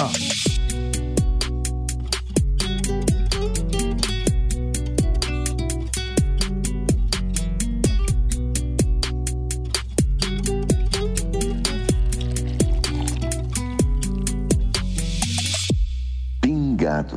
Pingado.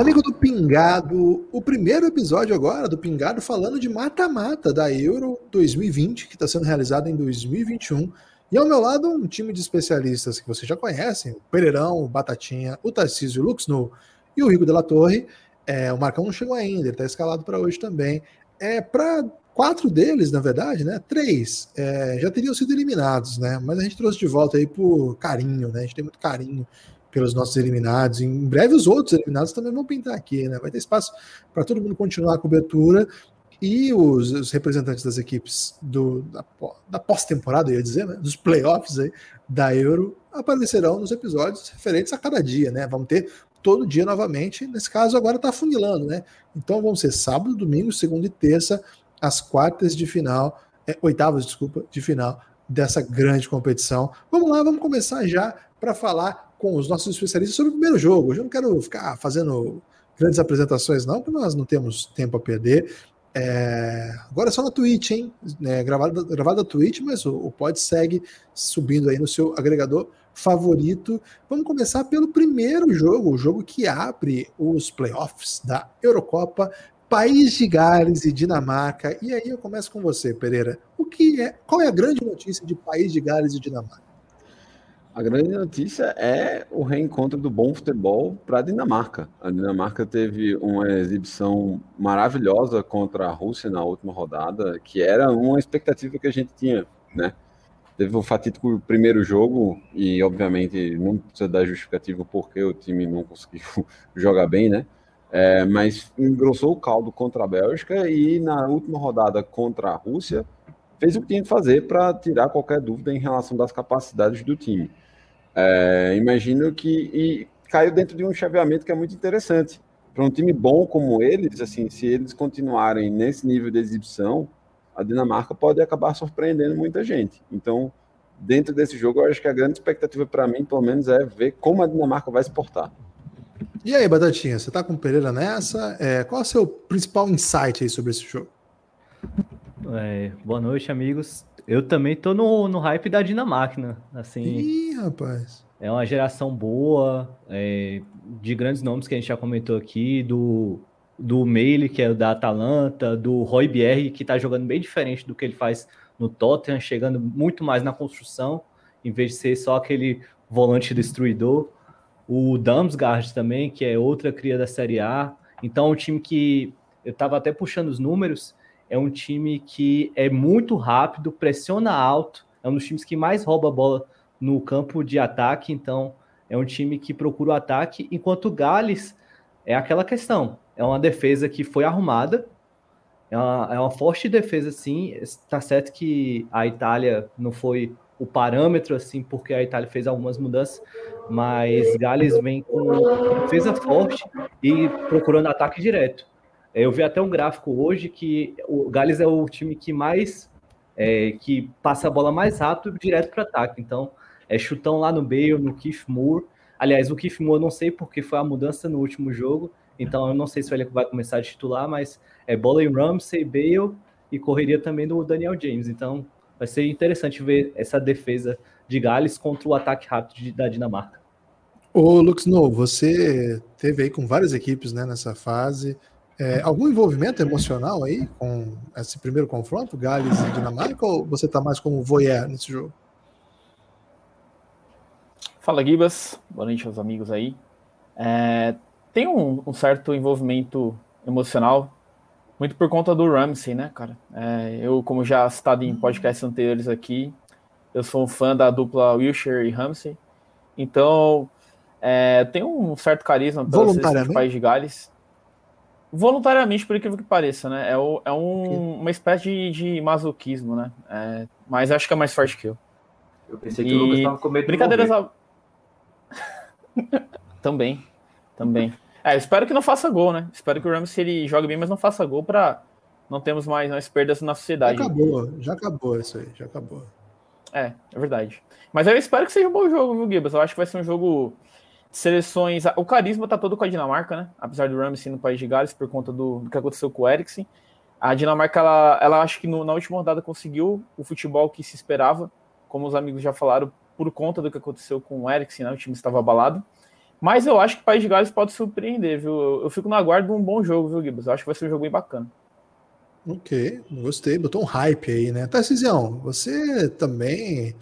Amigo do Pingado, o primeiro episódio agora do Pingado falando de mata-mata da Euro 2020, que está sendo realizada em 2021. E ao meu lado, um time de especialistas que vocês já conhecem: o Pereirão, o Batatinha, o Tarcísio o Luxno e o Rico de la Torre. É, o Marcão não chegou ainda, ele está escalado para hoje também. É, para quatro deles, na verdade, né? Três é, já teriam sido eliminados, né? Mas a gente trouxe de volta aí por carinho, né? A gente tem muito carinho pelos nossos eliminados. Em breve, os outros eliminados também vão pintar aqui, né? Vai ter espaço para todo mundo continuar a cobertura. E os, os representantes das equipes do, da, da pós-temporada, ia dizer, né? dos playoffs aí, da Euro, aparecerão nos episódios referentes a cada dia, né? Vamos ter todo dia novamente. Nesse caso, agora está funilando, né? Então vão ser sábado, domingo, segunda e terça, as quartas de final, é, oitavas, desculpa, de final dessa grande competição. Vamos lá, vamos começar já para falar com os nossos especialistas sobre o primeiro jogo. Eu não quero ficar fazendo grandes apresentações, não, porque nós não temos tempo a perder. É, agora é só na Twitch, hein? É, gravado, gravado na Twitch, mas o, o pod segue subindo aí no seu agregador favorito. Vamos começar pelo primeiro jogo, o jogo que abre os playoffs da Eurocopa, País de Gales e Dinamarca. E aí eu começo com você, Pereira. O que é? Qual é a grande notícia de País de Gales e Dinamarca? A grande notícia é o reencontro do bom futebol para a Dinamarca. A Dinamarca teve uma exibição maravilhosa contra a Rússia na última rodada, que era uma expectativa que a gente tinha, né? Teve o fatídico primeiro jogo e, obviamente, não precisa dar justificativo porque o time não conseguiu jogar bem, né? É, mas engrossou o caldo contra a Bélgica e na última rodada contra a Rússia fez o que tinha que fazer para tirar qualquer dúvida em relação das capacidades do time. É, imagino que e caiu dentro de um chaveamento que é muito interessante. Para um time bom como eles, assim, se eles continuarem nesse nível de exibição, a Dinamarca pode acabar surpreendendo muita gente. Então, dentro desse jogo, eu acho que a grande expectativa para mim, pelo menos, é ver como a Dinamarca vai se portar. E aí, Batatinha, você está com o Pereira nessa? É, qual é o seu principal insight aí sobre esse jogo? É, boa noite, amigos eu também tô no, no hype da Dinamarca, assim. Ih, rapaz. É uma geração boa, é, de grandes nomes que a gente já comentou aqui, do, do Meile, que é o da Atalanta, do Roy Bierre, que tá jogando bem diferente do que ele faz no Tottenham, chegando muito mais na construção, em vez de ser só aquele volante destruidor. O Damsgaard também, que é outra cria da Série A. Então, um time que eu estava até puxando os números, é um time que é muito rápido, pressiona alto, é um dos times que mais rouba a bola no campo de ataque, então é um time que procura o ataque, enquanto o Gales é aquela questão, é uma defesa que foi arrumada, é uma, é uma forte defesa, sim, está certo que a Itália não foi o parâmetro, assim, porque a Itália fez algumas mudanças, mas Gales vem com defesa forte e procurando ataque direto. Eu vi até um gráfico hoje que o Gales é o time que mais é, que passa a bola mais rápido direto para ataque. Então, é chutão lá no Bale, no Keith Moore. Aliás, o Keith Moore eu não sei porque foi a mudança no último jogo. Então, eu não sei se ele vai começar a titular, mas é bola em Ramsey, Bale e correria também do Daniel James. Então, vai ser interessante ver essa defesa de Gales contra o ataque rápido da Dinamarca. Ô, Lux, no, você teve aí com várias equipes né, nessa fase. É, algum envolvimento emocional aí com esse primeiro confronto, Gales e Dinamarca, ou você está mais como voyeur nesse jogo? Fala, Gibas. Boa noite aos amigos aí. É, tem um, um, certo envolvimento emocional, muito por conta do Ramsey, né, cara? É, eu, como já citado em podcasts anteriores aqui, eu sou um fã da dupla Wilshire e Ramsey. Então, é, tem um certo carisma pelos país de Gales voluntariamente, por incrível que pareça, né? É, o, é um, uma espécie de, de masoquismo, né? É, mas acho que é mais forte que eu. Eu pensei que e... o Lucas estava com medo Brincadeiras a... também, também. É, espero que não faça gol, né? Espero que o Rams ele jogue bem, mas não faça gol para não termos mais, mais perdas na sociedade. Já acabou, já acabou isso aí, já acabou. É, é verdade. Mas eu espero que seja um bom jogo, viu, Gibas? Eu acho que vai ser um jogo seleções. O carisma tá todo com a Dinamarca, né? Apesar do Ramsey no País de Gales, por conta do, do que aconteceu com o Eriksen. A Dinamarca, ela, ela acho que no, na última rodada conseguiu o futebol que se esperava, como os amigos já falaram, por conta do que aconteceu com o Eriksen, né? O time estava abalado. Mas eu acho que o País de Gales pode surpreender, viu? Eu, eu fico no aguardo de um bom jogo, viu, Gibbs? Eu acho que vai ser um jogo bem bacana. Ok, gostei. Botou um hype aí, né? Tarcisião, você também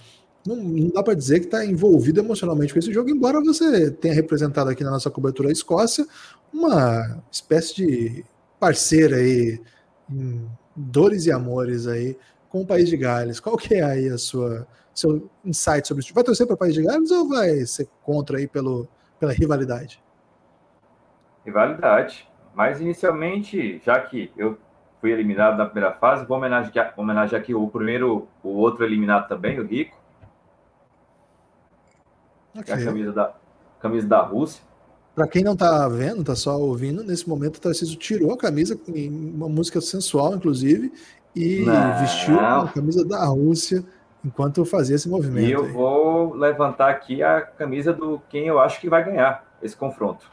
não, não dá para dizer que está envolvido emocionalmente com esse jogo, embora você tenha representado aqui na nossa cobertura a Escócia uma espécie de parceira aí em dores e amores aí com o País de Gales. Qual que é aí a sua seu insight sobre isso? Vai torcer para o País de Gales ou vai ser contra aí pelo, pela rivalidade? Rivalidade. Mas inicialmente, já que eu fui eliminado na primeira fase. Vou homenagear, homenagear aqui o primeiro, o outro eliminado também, o Rico. Okay. É a camisa da, camisa da Rússia. Para quem não está vendo, está só ouvindo, nesse momento o Tarcísio tirou a camisa, uma música sensual, inclusive, e não. vestiu a camisa da Rússia enquanto fazia esse movimento. E eu aí. vou levantar aqui a camisa do quem eu acho que vai ganhar esse confronto.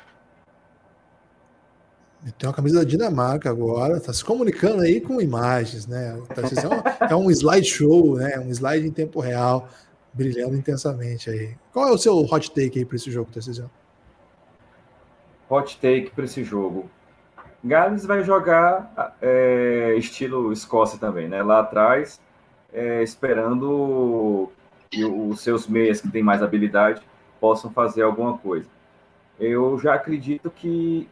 Tem uma camisa da Dinamarca agora, está se comunicando aí com imagens, né? Tá, é um slideshow, né? Um slide em tempo real, brilhando intensamente aí. Qual é o seu hot take aí para esse jogo, Tarcísio? Hot take para esse jogo. Gales vai jogar é, estilo Escócia também, né? Lá atrás, é, esperando que os seus meias que têm mais habilidade possam fazer alguma coisa. Eu já acredito que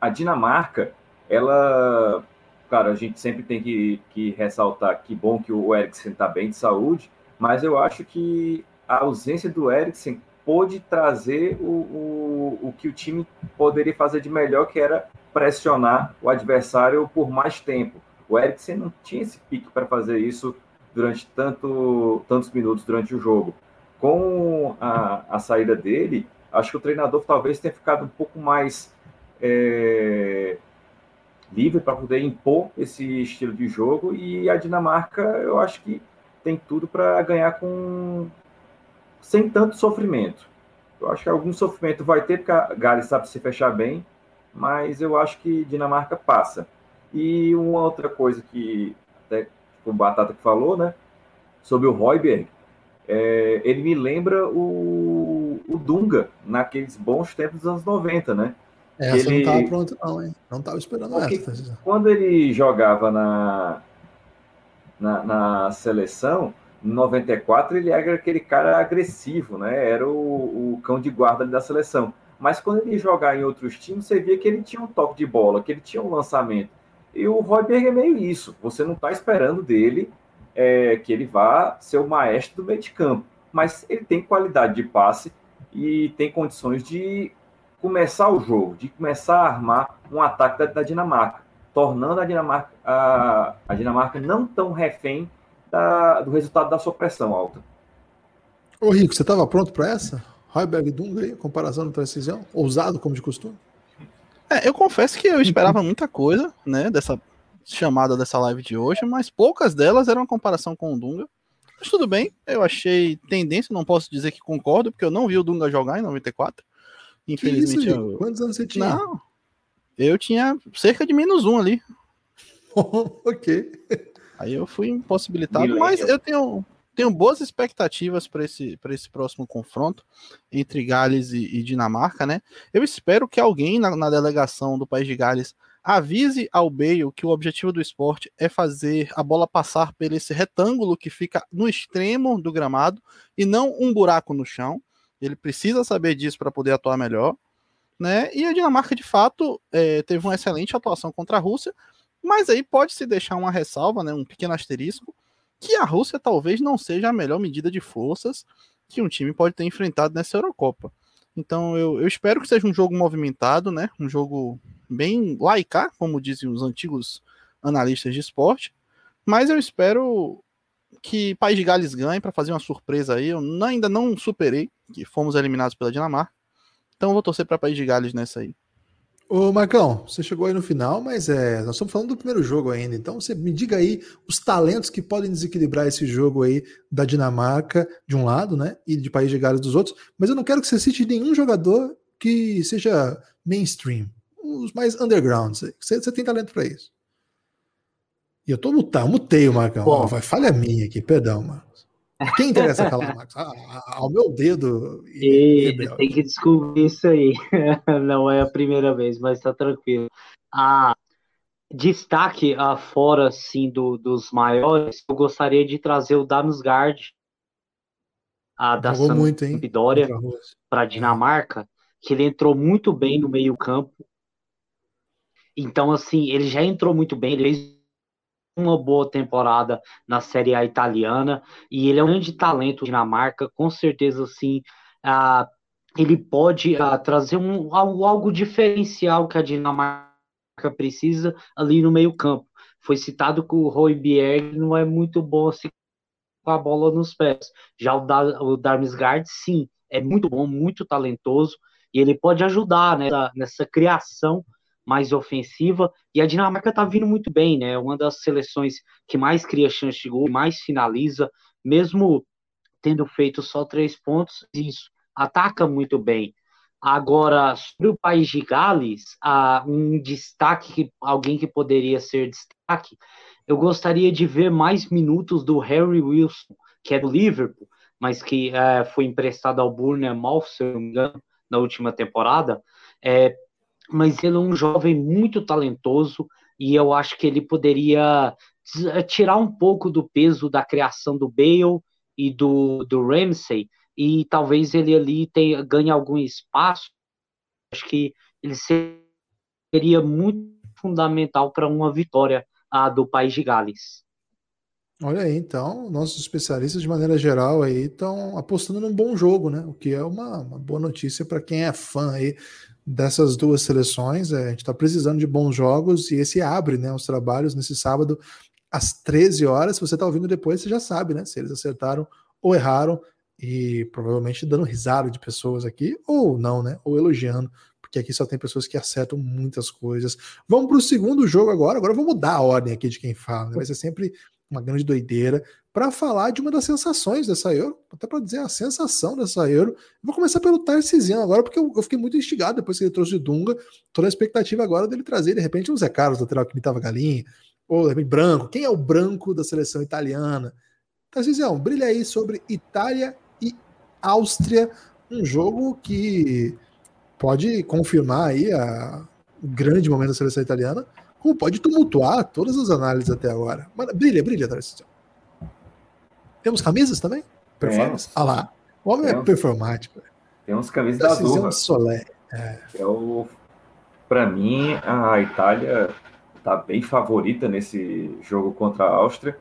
a Dinamarca, ela, cara, a gente sempre tem que, que ressaltar que bom que o Eriksen está bem de saúde, mas eu acho que a ausência do Eriksen pôde trazer o, o, o que o time poderia fazer de melhor, que era pressionar o adversário por mais tempo. O Eriksen não tinha esse pique para fazer isso durante tanto, tantos minutos durante o jogo. Com a, a saída dele, acho que o treinador talvez tenha ficado um pouco mais é, livre para poder impor esse estilo de jogo e a Dinamarca eu acho que tem tudo para ganhar com sem tanto sofrimento. Eu acho que algum sofrimento vai ter porque a Gales sabe se fechar bem, mas eu acho que Dinamarca passa. E uma outra coisa que até o Batata que falou, né, sobre o Royberg, é, ele me lembra o, o Dunga naqueles bons tempos dos anos 90, né? Essa ele... não estava pronto, não, hein? Não estava esperando Porque essa. Quando ele jogava na, na, na, seleção, em 94, ele era aquele cara agressivo, né? Era o, o cão de guarda da seleção. Mas quando ele jogava em outros times, você via que ele tinha um toque de bola, que ele tinha um lançamento. E o Royberg é meio isso. Você não está esperando dele é, que ele vá ser o maestro do meio de campo. Mas ele tem qualidade de passe e tem condições de começar o jogo, de começar a armar um ataque da, da Dinamarca, tornando a Dinamarca, a, a Dinamarca não tão refém da, do resultado da sua pressão alta. Ô Rico, você estava pronto para essa? Heiberg e Dunga comparação no precisão? Ousado como de costume? É, eu confesso que eu esperava muita coisa, né, dessa chamada dessa live de hoje, mas poucas delas eram uma comparação com o Dunga. Mas tudo bem, eu achei tendência, não posso dizer que concordo, porque eu não vi o Dunga jogar em 94. Infelizmente. Isso, eu... Quantos anos você tinha? Não. Eu tinha cerca de menos um ali. ok. Aí eu fui impossibilitado, mas eu tenho, tenho boas expectativas para esse, esse próximo confronto entre Gales e, e, Dinamarca, né? Eu espero que alguém na, na, delegação do país de Gales avise ao Bale que o objetivo do esporte é fazer a bola passar por esse retângulo que fica no extremo do gramado e não um buraco no chão. Ele precisa saber disso para poder atuar melhor. Né? E a Dinamarca, de fato, é, teve uma excelente atuação contra a Rússia, mas aí pode-se deixar uma ressalva, né, um pequeno asterisco, que a Rússia talvez não seja a melhor medida de forças que um time pode ter enfrentado nessa Eurocopa. Então eu, eu espero que seja um jogo movimentado, né? Um jogo bem laicar, como dizem os antigos analistas de esporte. Mas eu espero que País de Gales ganhe para fazer uma surpresa aí. Eu ainda não superei que fomos eliminados pela Dinamarca. Então eu vou torcer para País de Gales nessa aí. Ô, Marcão, você chegou aí no final, mas é, nós estamos falando do primeiro jogo ainda. Então, você me diga aí os talentos que podem desequilibrar esse jogo aí da Dinamarca de um lado, né? E de País de Gales dos outros. Mas eu não quero que você cite nenhum jogador que seja mainstream, os mais undergrounds. Você, você tem talento para isso. E eu tô mutado, mutei o Marcão. Bom, vai falha minha aqui, perdão, Marcos. Quem interessa calar, Marcos? Ah, ah, ao meu dedo. E, tem que descobrir isso aí. Não é a primeira vez, mas tá tranquilo. Ah, destaque ah, fora assim, do, dos maiores, eu gostaria de trazer o Damsgaard a da Sampdoria para Dinamarca, que ele entrou muito bem no meio-campo. Então, assim, ele já entrou muito bem, ele fez uma boa temporada na Série A italiana e ele é um grande talento Dinamarca, com certeza sim. Ah, ele pode ah, trazer um, algo, diferencial que a Dinamarca precisa ali no meio-campo. Foi citado que o Roy Bierg não é muito bom assim, com a bola nos pés. Já o, Dar, o Darmsgaard, sim, é muito bom, muito talentoso e ele pode ajudar nessa, nessa criação mais ofensiva, e a Dinamarca está vindo muito bem, né? Uma das seleções que mais cria chance de gol, mais finaliza, mesmo tendo feito só três pontos, isso ataca muito bem. Agora, sobre o país de Gales, uh, um destaque, que, alguém que poderia ser destaque, eu gostaria de ver mais minutos do Harry Wilson, que é do Liverpool, mas que uh, foi emprestado ao Bournemouth, se eu não me engano, na última temporada. É, mas ele é um jovem muito talentoso e eu acho que ele poderia eh, tirar um pouco do peso da criação do Bale e do, do Ramsey e talvez ele ali tenha, ganhe algum espaço. Acho que ele seria muito fundamental para uma vitória a, do País de Gales. Olha aí, então, nossos especialistas, de maneira geral, aí estão apostando num bom jogo, né? O que é uma, uma boa notícia para quem é fã aí dessas duas seleções. É, a gente está precisando de bons jogos e esse abre né, os trabalhos nesse sábado às 13 horas. Se você está ouvindo depois, você já sabe né, se eles acertaram ou erraram. E provavelmente dando risada de pessoas aqui, ou não, né? Ou elogiando, porque aqui só tem pessoas que acertam muitas coisas. Vamos para o segundo jogo agora. Agora vamos mudar a ordem aqui de quem fala. Né? Vai ser sempre uma grande doideira para falar de uma das sensações dessa Euro, até para dizer a sensação dessa Euro. Vou começar pelo Tarcisiano agora, porque eu, eu, fiquei muito instigado depois que ele trouxe o Dunga. Toda a expectativa agora dele trazer, de repente, o Zé Carlos, lateral que imitava galinha, ou de repente, branco. Quem é o branco da seleção italiana? Tarcisiano, brilha aí sobre Itália e Áustria, um jogo que pode confirmar aí a, o grande momento da seleção italiana, como pode tumultuar todas as análises até agora. Mas brilha, brilha, Tarcisiano. Temos camisas também? Performance? Ah lá. O homem é performático. Temos camisas da Azul. Solé. É. é o, para mim, a Itália está bem favorita nesse jogo contra a Áustria,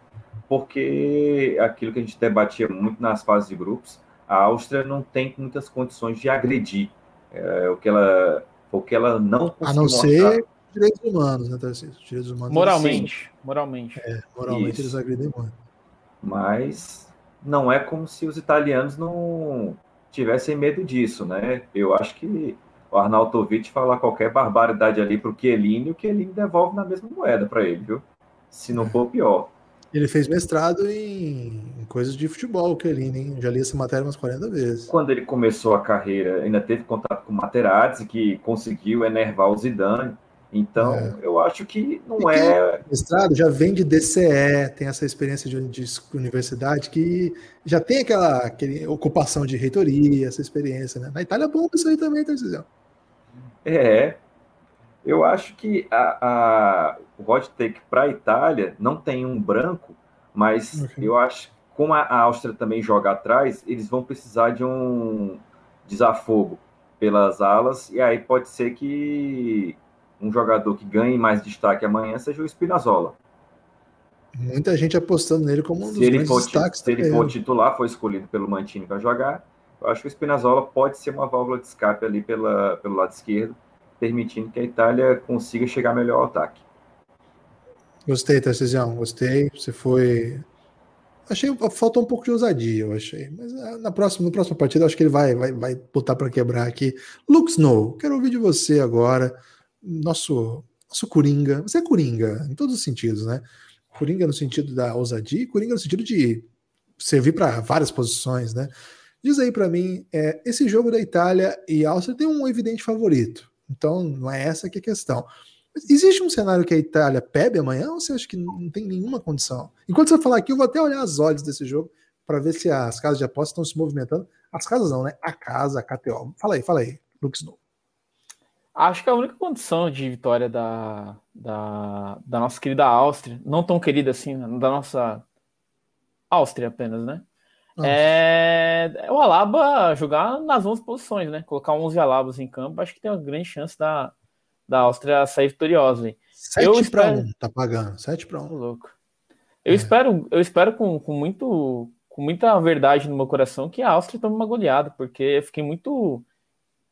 porque aquilo que a gente debatia muito nas fases de grupos, a Áustria não tem muitas condições de agredir. É, o que ela, o que ela não A não ser direitos humanos, né, Tarcísio? Direitos humanos. Moralmente. Moralmente. É, moralmente Isso. eles agredem muito mas não é como se os italianos não tivessem medo disso, né? Eu acho que o Arnautovic falar qualquer barbaridade ali para o Chiellini, o Chiellini devolve na mesma moeda para ele, viu? Se não for pior. Ele fez mestrado em, em coisas de futebol, o Chiellini, hein? Já li essa matéria umas 40 vezes. Quando ele começou a carreira, ainda teve contato com o Materazzi, que conseguiu enervar o Zidane. Então, é. eu acho que não é. Mestrado já vem de DCE, tem essa experiência de, de universidade que já tem aquela aquele, ocupação de reitoria, essa experiência. Né? Na Itália é bom isso aí também, tá dizendo? É. Eu acho que a, a, o hot take para a Itália não tem um branco, mas okay. eu acho como a, a Áustria também joga atrás, eles vão precisar de um desafogo pelas alas, e aí pode ser que um jogador que ganhe mais destaque amanhã seja o Spinazzola. Muita gente apostando nele como um dos se for, destaques. Se ele for titular, foi escolhido pelo Mantini para jogar, eu acho que o Spinazzola pode ser uma válvula de escape ali pela, pelo lado esquerdo, permitindo que a Itália consiga chegar melhor ao ataque. Gostei, Tarcisião, gostei. Você foi. Achei faltou um pouco de ousadia, eu achei. Mas ah, na próxima, no próximo partida, acho que ele vai, vai, vai botar para quebrar aqui. Lux No, quero ouvir de você agora nosso, nosso Coringa. Você é Coringa em todos os sentidos, né? Coringa no sentido da ousadia e Coringa no sentido de servir para várias posições, né? Diz aí para mim, é, esse jogo da Itália e Áustria tem um evidente favorito. Então, não é essa que é a questão. Existe um cenário que a Itália pebe amanhã ou você acha que não tem nenhuma condição? Enquanto você falar aqui, eu vou até olhar as odds desse jogo para ver se as casas de aposta estão se movimentando. As casas não, né? A casa, a KTO. Fala aí, fala aí, Lux Snow. Acho que a única condição de vitória da, da, da nossa querida Áustria, não tão querida assim, da nossa Áustria apenas, né? É, é, o Alaba jogar nas 11 posições, né? Colocar 11 Alabas em campo, acho que tem uma grande chance da, da Áustria sair vitoriosa. 7 para 1, tá pagando. 7 para 1. Louco. Eu é. espero, eu espero com, com, muito, com muita verdade no meu coração que a Áustria tome uma goleada, porque eu fiquei muito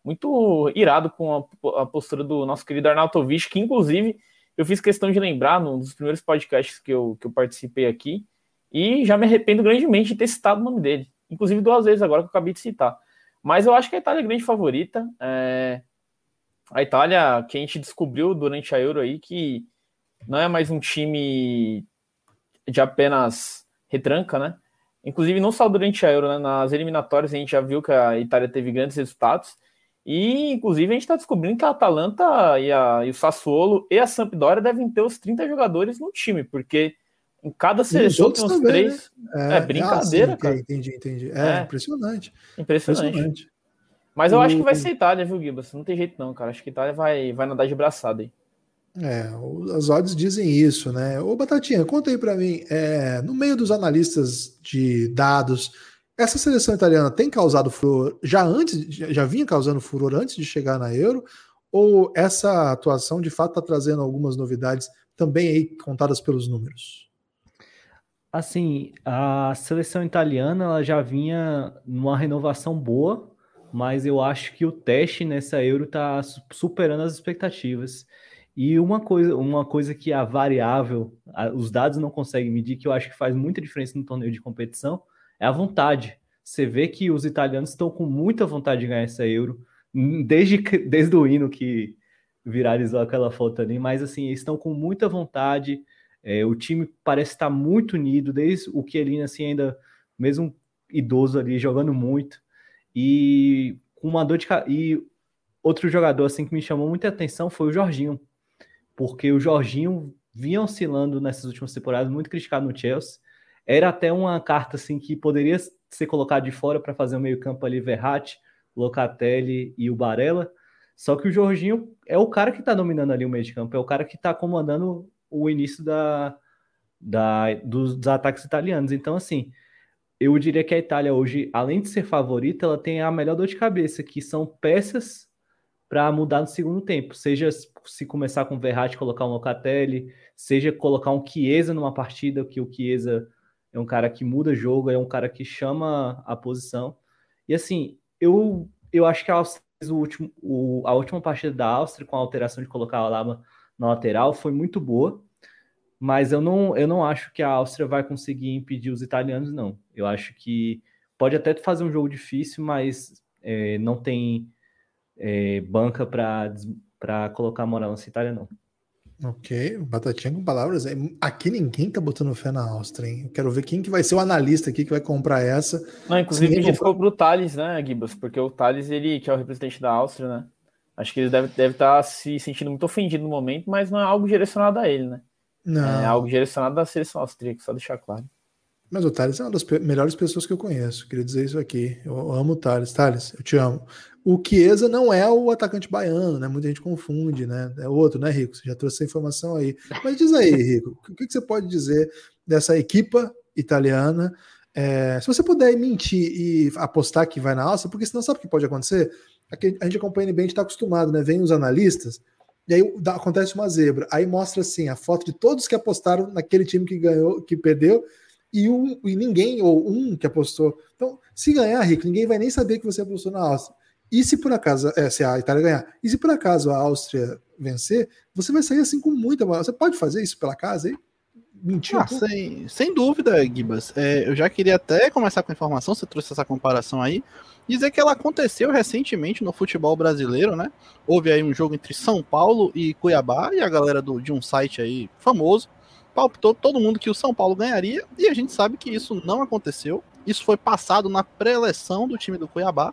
muito irado com a, a postura do nosso querido Arnautovic, que inclusive eu fiz questão de lembrar num dos primeiros podcasts que eu, que eu participei aqui, e já me arrependo grandemente de ter citado o nome dele. Inclusive duas vezes agora que eu acabei de citar. Mas eu acho que a Itália é grande favorita. É... A Itália, que a gente descobriu durante a Euro aí, que não é mais um time de apenas retranca, né? Inclusive, não só durante a Euro, né? nas eliminatórias a gente já viu que a Itália teve grandes resultados. E, inclusive, a gente está descobrindo que a Atalanta e, a, e o Sassuolo e a Sampdoria devem ter os 30 jogadores no time, porque em cada seleção tem uns também, três. Né? É, é, brincadeira, ah, sim, cara. Entendi, entendi. É, é, impressionante. impressionante. Impressionante. Mas eu o... acho que vai ser Itália, viu, Gibas? Não tem jeito não, cara. Acho que Itália vai, vai nadar de braçada aí. É, as odds dizem isso, né? Ô, Batatinha, conta aí para mim, é, no meio dos analistas de dados, essa seleção italiana tem causado furor já antes, já vinha causando furor antes de chegar na Euro? Ou essa atuação de fato está trazendo algumas novidades também aí contadas pelos números? Assim, a seleção italiana ela já vinha numa renovação boa, mas eu acho que o teste nessa Euro está superando as expectativas. E uma coisa, uma coisa que a variável, a, os dados não conseguem medir, que eu acho que faz muita diferença no torneio de competição, é a vontade. Você vê que os italianos estão com muita vontade de ganhar essa Euro, desde, desde o hino que viralizou aquela foto ali, mas assim, eles estão com muita vontade é, o time parece estar muito unido, desde o Chiellini, assim, ainda, mesmo idoso ali, jogando muito. E com uma dor de E outro jogador, assim, que me chamou muita atenção foi o Jorginho. Porque o Jorginho vinha oscilando nessas últimas temporadas, muito criticado no Chelsea. Era até uma carta, assim, que poderia ser colocado de fora para fazer o meio-campo ali, Verratti, Locatelli e o Barella. Só que o Jorginho é o cara que está dominando ali o meio de campo, é o cara que está comandando o início da, da, dos, dos ataques italianos. Então, assim, eu diria que a Itália hoje, além de ser favorita, ela tem a melhor dor de cabeça, que são peças para mudar no segundo tempo. Seja se começar com o Verratti colocar um Locatelli, seja colocar um Chiesa numa partida, que o Chiesa é um cara que muda jogo, é um cara que chama a posição. E assim, eu, eu acho que a Áustria o último, o, a última partida da Áustria, com a alteração de colocar a Lama na lateral foi muito boa, mas eu não, eu não acho que a Áustria vai conseguir impedir os italianos, não. Eu acho que pode até fazer um jogo difícil, mas é, não tem é, banca para colocar moral nessa Itália, não. Ok, Batatinha com palavras. Aqui ninguém tá botando fé na Áustria, hein? Eu quero ver quem que vai ser o analista aqui que vai comprar essa. Não, inclusive a gente ficou pro Thales, né, Gibas? Porque o Thales, ele, que é o representante da Áustria, né? Acho que ele deve, deve estar tá se sentindo muito ofendido no momento, mas não é algo direcionado a ele, né? Não. É algo direcionado da seleção austríaca, só deixar claro. Mas o Thales é uma das melhores pessoas que eu conheço. Queria dizer isso aqui. Eu amo o Thales. Thales, eu te amo. O Chiesa não é o atacante baiano, né? Muita gente confunde, né? É outro, né, Rico? Você já trouxe essa informação aí. Mas diz aí, Rico, o que você pode dizer dessa equipa italiana? É, se você puder mentir e apostar que vai na alça, porque senão sabe o que pode acontecer? a gente acompanha bem, a gente está acostumado, né? Vem os analistas, e aí dá, acontece uma zebra. Aí mostra assim a foto de todos que apostaram naquele time que ganhou, que perdeu, e, um, e ninguém, ou um que apostou. Então, se ganhar, Rico, ninguém vai nem saber que você apostou na Áustria. E se por acaso, é, se a Itália ganhar, e se por acaso a Áustria vencer, você vai sair assim com muita moral. Você pode fazer isso pela casa aí? mentiu. Ah, sem, sem dúvida, Gibas. É, eu já queria até começar com a informação, você trouxe essa comparação aí. Dizer que ela aconteceu recentemente no futebol brasileiro, né? Houve aí um jogo entre São Paulo e Cuiabá, e a galera do, de um site aí famoso palpitou todo mundo que o São Paulo ganharia, e a gente sabe que isso não aconteceu. Isso foi passado na pré-eleção do time do Cuiabá,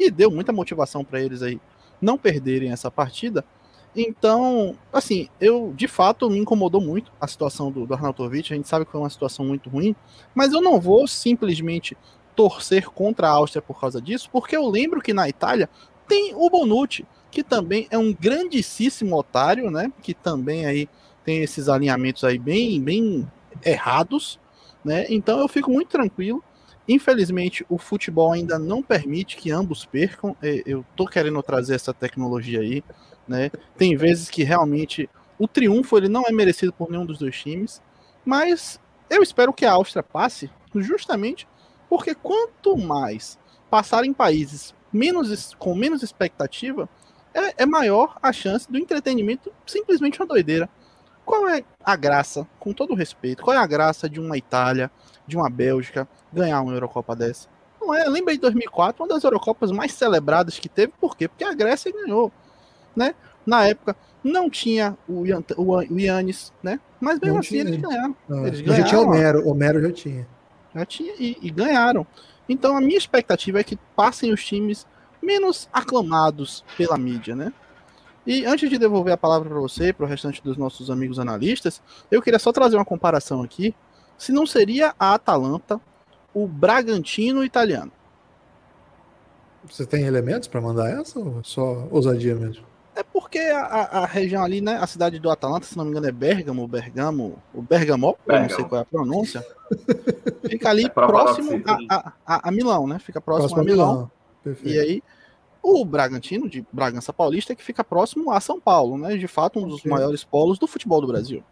e deu muita motivação para eles aí não perderem essa partida. Então, assim, eu de fato me incomodou muito a situação do, do Arnautovic. A gente sabe que foi uma situação muito ruim, mas eu não vou simplesmente torcer contra a Áustria por causa disso, porque eu lembro que na Itália tem o Bonucci, que também é um grandíssimo otário, né? Que também aí tem esses alinhamentos aí bem, bem errados, né? Então eu fico muito tranquilo. Infelizmente, o futebol ainda não permite que ambos percam. Eu tô querendo trazer essa tecnologia aí, né? Tem vezes que realmente o triunfo ele não é merecido por nenhum dos dois times, mas eu espero que a Áustria passe, justamente porque quanto mais passar em países menos, com menos expectativa, é, é maior a chance do entretenimento simplesmente uma doideira. Qual é a graça, com todo respeito, qual é a graça de uma Itália, de uma Bélgica ganhar uma Eurocopa dessa? Não é, lembra de 2004, uma das Eurocopas mais celebradas que teve, por quê? Porque a Grécia ganhou, né? Na época não tinha o, Ian, o, Yannis, né? Mas mesmo não assim tinha. eles ganharam. Eles ganharam. Já tinha Homero, Homero já tinha. Já tinha e, e ganharam. Então a minha expectativa é que passem os times menos aclamados pela mídia, né? E antes de devolver a palavra para você e para o restante dos nossos amigos analistas, eu queria só trazer uma comparação aqui. Se não seria a Atalanta o Bragantino italiano? Você tem elementos para mandar essa ou só ousadia mesmo? É porque a, a, região ali, né? A cidade do Atalanta, se não me engano, é Bergamo, Bergamo, o Bergamo, eu não sei qual é a pronúncia. Fica ali é próximo a, a, a, Milão, né? Fica próximo, próximo a Milão. Milão. E aí, o Bragantino, de Bragança Paulista, é que fica próximo a São Paulo, né? De fato, um dos maiores polos do futebol do Brasil.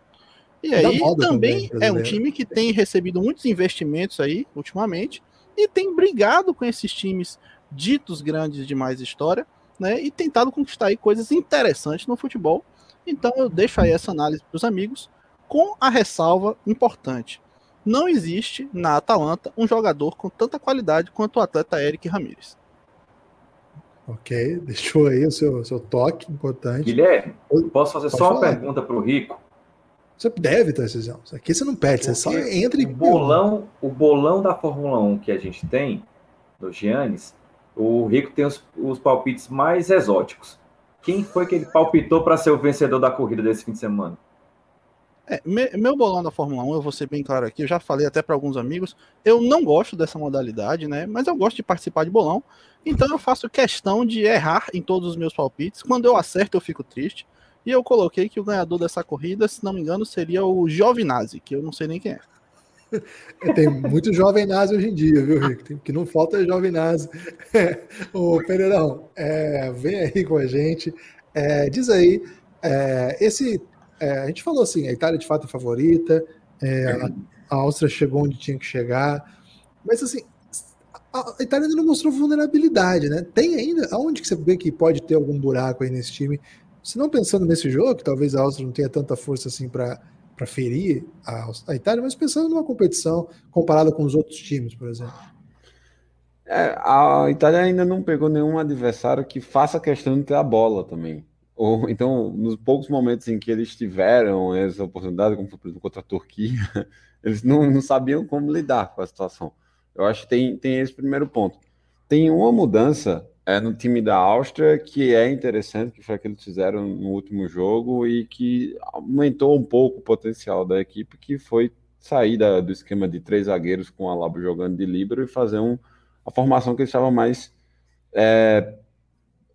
E aí também, também é um time que tem recebido muitos investimentos aí ultimamente e tem brigado com esses times ditos grandes de mais história, né? E tentado conquistar aí coisas interessantes no futebol. Então eu deixo aí essa análise para os amigos com a ressalva importante. Não existe na Atalanta um jogador com tanta qualidade quanto o atleta Eric Ramírez. Ok, deixou aí o seu, seu toque importante. Guilherme, posso fazer Pode só uma pergunta para o Rico? Você deve, Tarcísio. Aqui você não pede, você só entra e. O bolão, o bolão da Fórmula 1 que a gente tem, do Giannis, o Rico tem os, os palpites mais exóticos. Quem foi que ele palpitou para ser o vencedor da corrida desse fim de semana? É, meu bolão da Fórmula 1, eu vou ser bem claro aqui, eu já falei até para alguns amigos, eu não gosto dessa modalidade, né? Mas eu gosto de participar de bolão, então eu faço questão de errar em todos os meus palpites. Quando eu acerto, eu fico triste. E eu coloquei que o ganhador dessa corrida, se não me engano, seria o Giovinazzi, que eu não sei nem quem é. Tem muito jovem nazi hoje em dia, viu, Rico? Tem, que não falta jovem nazi. Ô, Pereirão, é, vem aí com a gente. É, diz aí, é, esse é, a gente falou assim, a Itália de fato é favorita, é, a, a, Áustria chegou onde tinha que chegar, mas assim, a, Itália ainda não mostrou vulnerabilidade, né? Tem ainda, aonde que você vê que pode ter algum buraco aí nesse time? Se não pensando nesse jogo, que talvez a Áustria não tenha tanta força assim para para ferir a, a, Itália, mas pensando numa competição comparada com os outros times, por exemplo. É, a Itália ainda não pegou nenhum adversário que faça questão de ter a bola também. Ou então, nos poucos momentos em que eles tiveram essa oportunidade, como por exemplo contra a Turquia, eles não, não sabiam como lidar com a situação. Eu acho que tem, tem esse primeiro ponto. Tem uma mudança é, no time da Áustria que é interessante, que foi a que eles fizeram no último jogo e que aumentou um pouco o potencial da equipe, que foi sair da, do esquema de três zagueiros com a Labo jogando de líbero e fazer um, a formação que eles estavam mais é,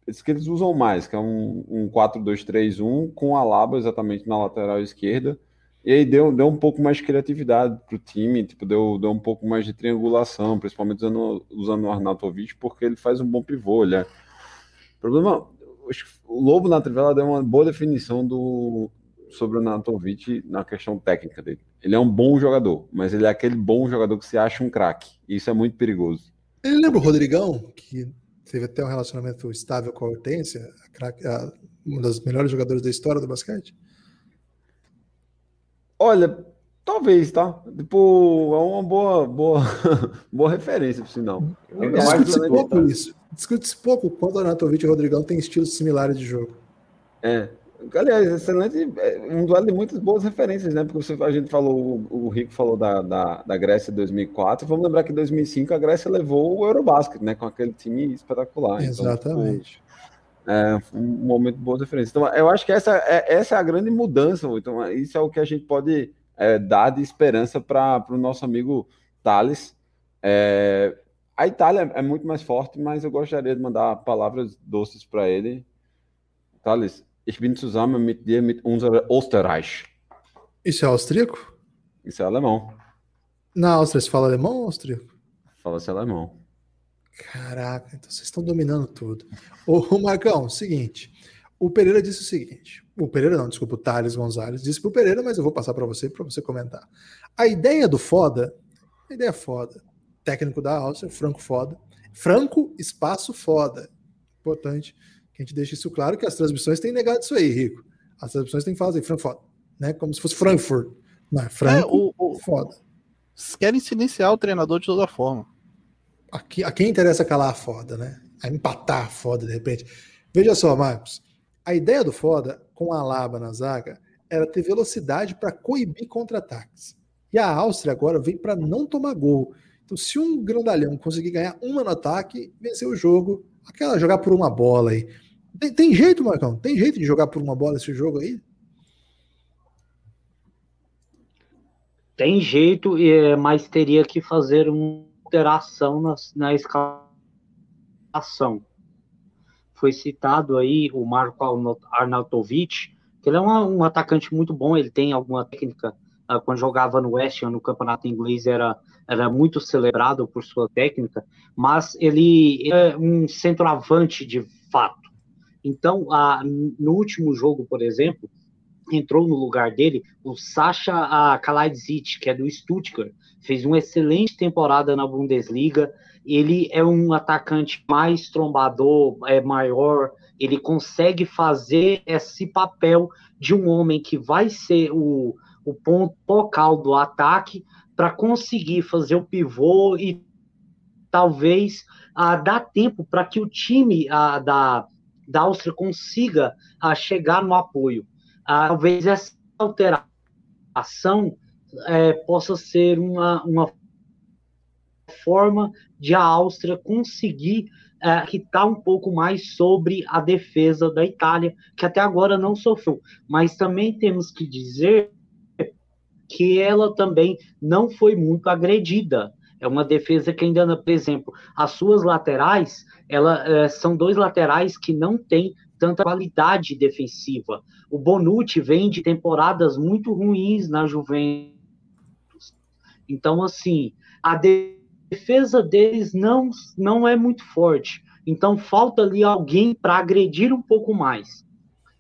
esse que eles usam mais, que é um, um 4-2-3-1 com a Laba exatamente na lateral esquerda. E aí deu, deu um pouco mais de criatividade para o time, tipo, deu, deu um pouco mais de triangulação, principalmente usando, usando o Arnautovic, porque ele faz um bom pivô. Ele é... O problema, o Lobo na Trivela deu uma boa definição do, sobre o Arnautovic na questão técnica dele. Ele é um bom jogador, mas ele é aquele bom jogador que se acha um craque. E isso é muito perigoso. Ele lembra o Rodrigão, que teve até um relacionamento estável com a Hortência, a, uma das melhores jogadoras da história do basquete? Olha, Talvez, tá? Tipo, é uma boa, boa, boa referência, por sinal. Discute-se pouco isso. Discute-se pouco quando o Anatovic e o Rodrigão têm estilos similares de jogo. É. Aliás, excelente, é, um duelo de muitas boas referências, né? Porque você, a gente falou, o, Rico falou da, da, da Grécia em 2004. Vamos lembrar que em 2005 a Grécia levou o Eurobasket, né? Com aquele time espetacular. Exatamente. Então, é um momento de boas referências. Então, eu acho que essa é, essa é a grande mudança. Então, isso é o que a gente pode é, dar de esperança para o nosso amigo Thales. É, a Itália é muito mais forte, mas eu gostaria de mandar palavras doces para ele. Thales, ich bin zusammen mit dir mit unserer Österreich. Isso é austríaco? Isso é alemão. Na Áustria se fala alemão ou austríaco? Fala-se alemão. Caraca, então vocês estão dominando tudo. Ô, Marcão, seguinte. O Pereira disse o seguinte: o Pereira não, desculpa, o Thales Gonzalez disse para o Pereira, mas eu vou passar para você para você comentar. A ideia do foda, a ideia é foda. Técnico da Áustria, Franco foda. Franco, espaço foda. Importante que a gente deixe isso claro, que as transmissões têm negado isso aí, Rico. As transmissões têm falado Franco foda. Né? Como se fosse Frankfurt. Não, é Franco é, o, o, foda. Querem silenciar o treinador de toda forma. Aqui, a quem interessa calar a foda, né? A empatar a foda de repente. Veja só, Marcos. A ideia do foda com a Laba na zaga era ter velocidade para coibir contra-ataques. E a Áustria agora vem para não tomar gol. Então, se um grandalhão conseguir ganhar uma no ataque, vencer o jogo, aquela jogar por uma bola aí. Tem, tem jeito, Marcão? Tem jeito de jogar por uma bola esse jogo aí? Tem jeito, é, mas teria que fazer uma alteração na, na escalação. Foi citado aí o Marco Arnautovic, que ele é uma, um atacante muito bom, ele tem alguma técnica. Uh, quando jogava no West no campeonato inglês, era, era muito celebrado por sua técnica, mas ele é um centroavante de fato. Então, uh, no último jogo, por exemplo, entrou no lugar dele o Sasha Kalajdzic, que é do Stuttgart, fez uma excelente temporada na Bundesliga. Ele é um atacante mais trombador, é maior, ele consegue fazer esse papel de um homem que vai ser o, o ponto focal do ataque para conseguir fazer o pivô e talvez ah, dar tempo para que o time ah, da, da Áustria consiga ah, chegar no apoio. Ah, talvez essa alteração é, possa ser uma, uma forma de a Áustria conseguir é, quitar um pouco mais sobre a defesa da Itália, que até agora não sofreu. Mas também temos que dizer que ela também não foi muito agredida. É uma defesa que ainda, por exemplo, as suas laterais, ela, é, são dois laterais que não têm tanta qualidade defensiva. O Bonucci vem de temporadas muito ruins na Juventus. Então, assim, a defesa deles não, não é muito forte. Então, falta ali alguém para agredir um pouco mais.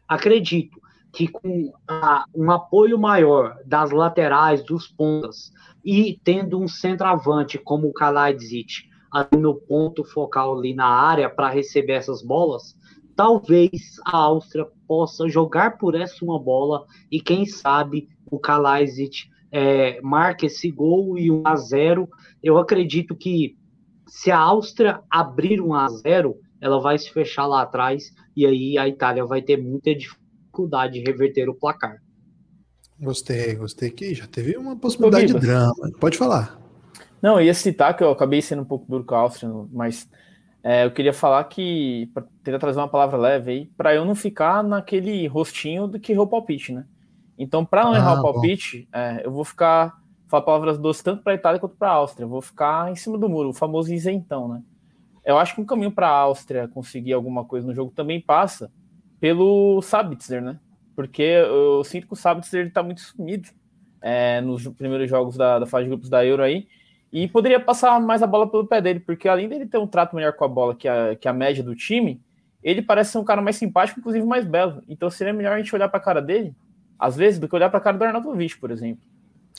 Acredito que com a, um apoio maior das laterais, dos pontas, e tendo um centroavante como o Kalaidzic no ponto focal ali na área para receber essas bolas, talvez a Áustria possa jogar por essa uma bola e quem sabe o Kalajdzic é, marque esse gol e 1 a 0. Eu acredito que se a Áustria abrir 1 a 0, ela vai se fechar lá atrás e aí a Itália vai ter muita dificuldade de reverter o placar. Gostei, gostei que já teve uma possibilidade de drama. Pode falar. Não, eu ia citar que eu acabei sendo um pouco duro com a Áustria, mas é, eu queria falar que, para tentar trazer uma palavra leve aí, para eu não ficar naquele rostinho do que errou o palpite, né? Então, para não ah, errar o palpite, é, eu vou ficar, falar palavras doces tanto para a Itália quanto para a Áustria. Eu vou ficar em cima do muro, o famoso isentão, né? Eu acho que um caminho para a Áustria conseguir alguma coisa no jogo também passa pelo Sabitzer, né? Porque eu sinto que o Sabitzer está muito sumido é, nos primeiros jogos da, da fase de grupos da Euro aí. E poderia passar mais a bola pelo pé dele, porque além dele ter um trato melhor com a bola que a, que a média do time, ele parece ser um cara mais simpático, inclusive mais belo. Então seria melhor a gente olhar para a cara dele, às vezes, do que olhar para a cara do Arnautovic, por exemplo.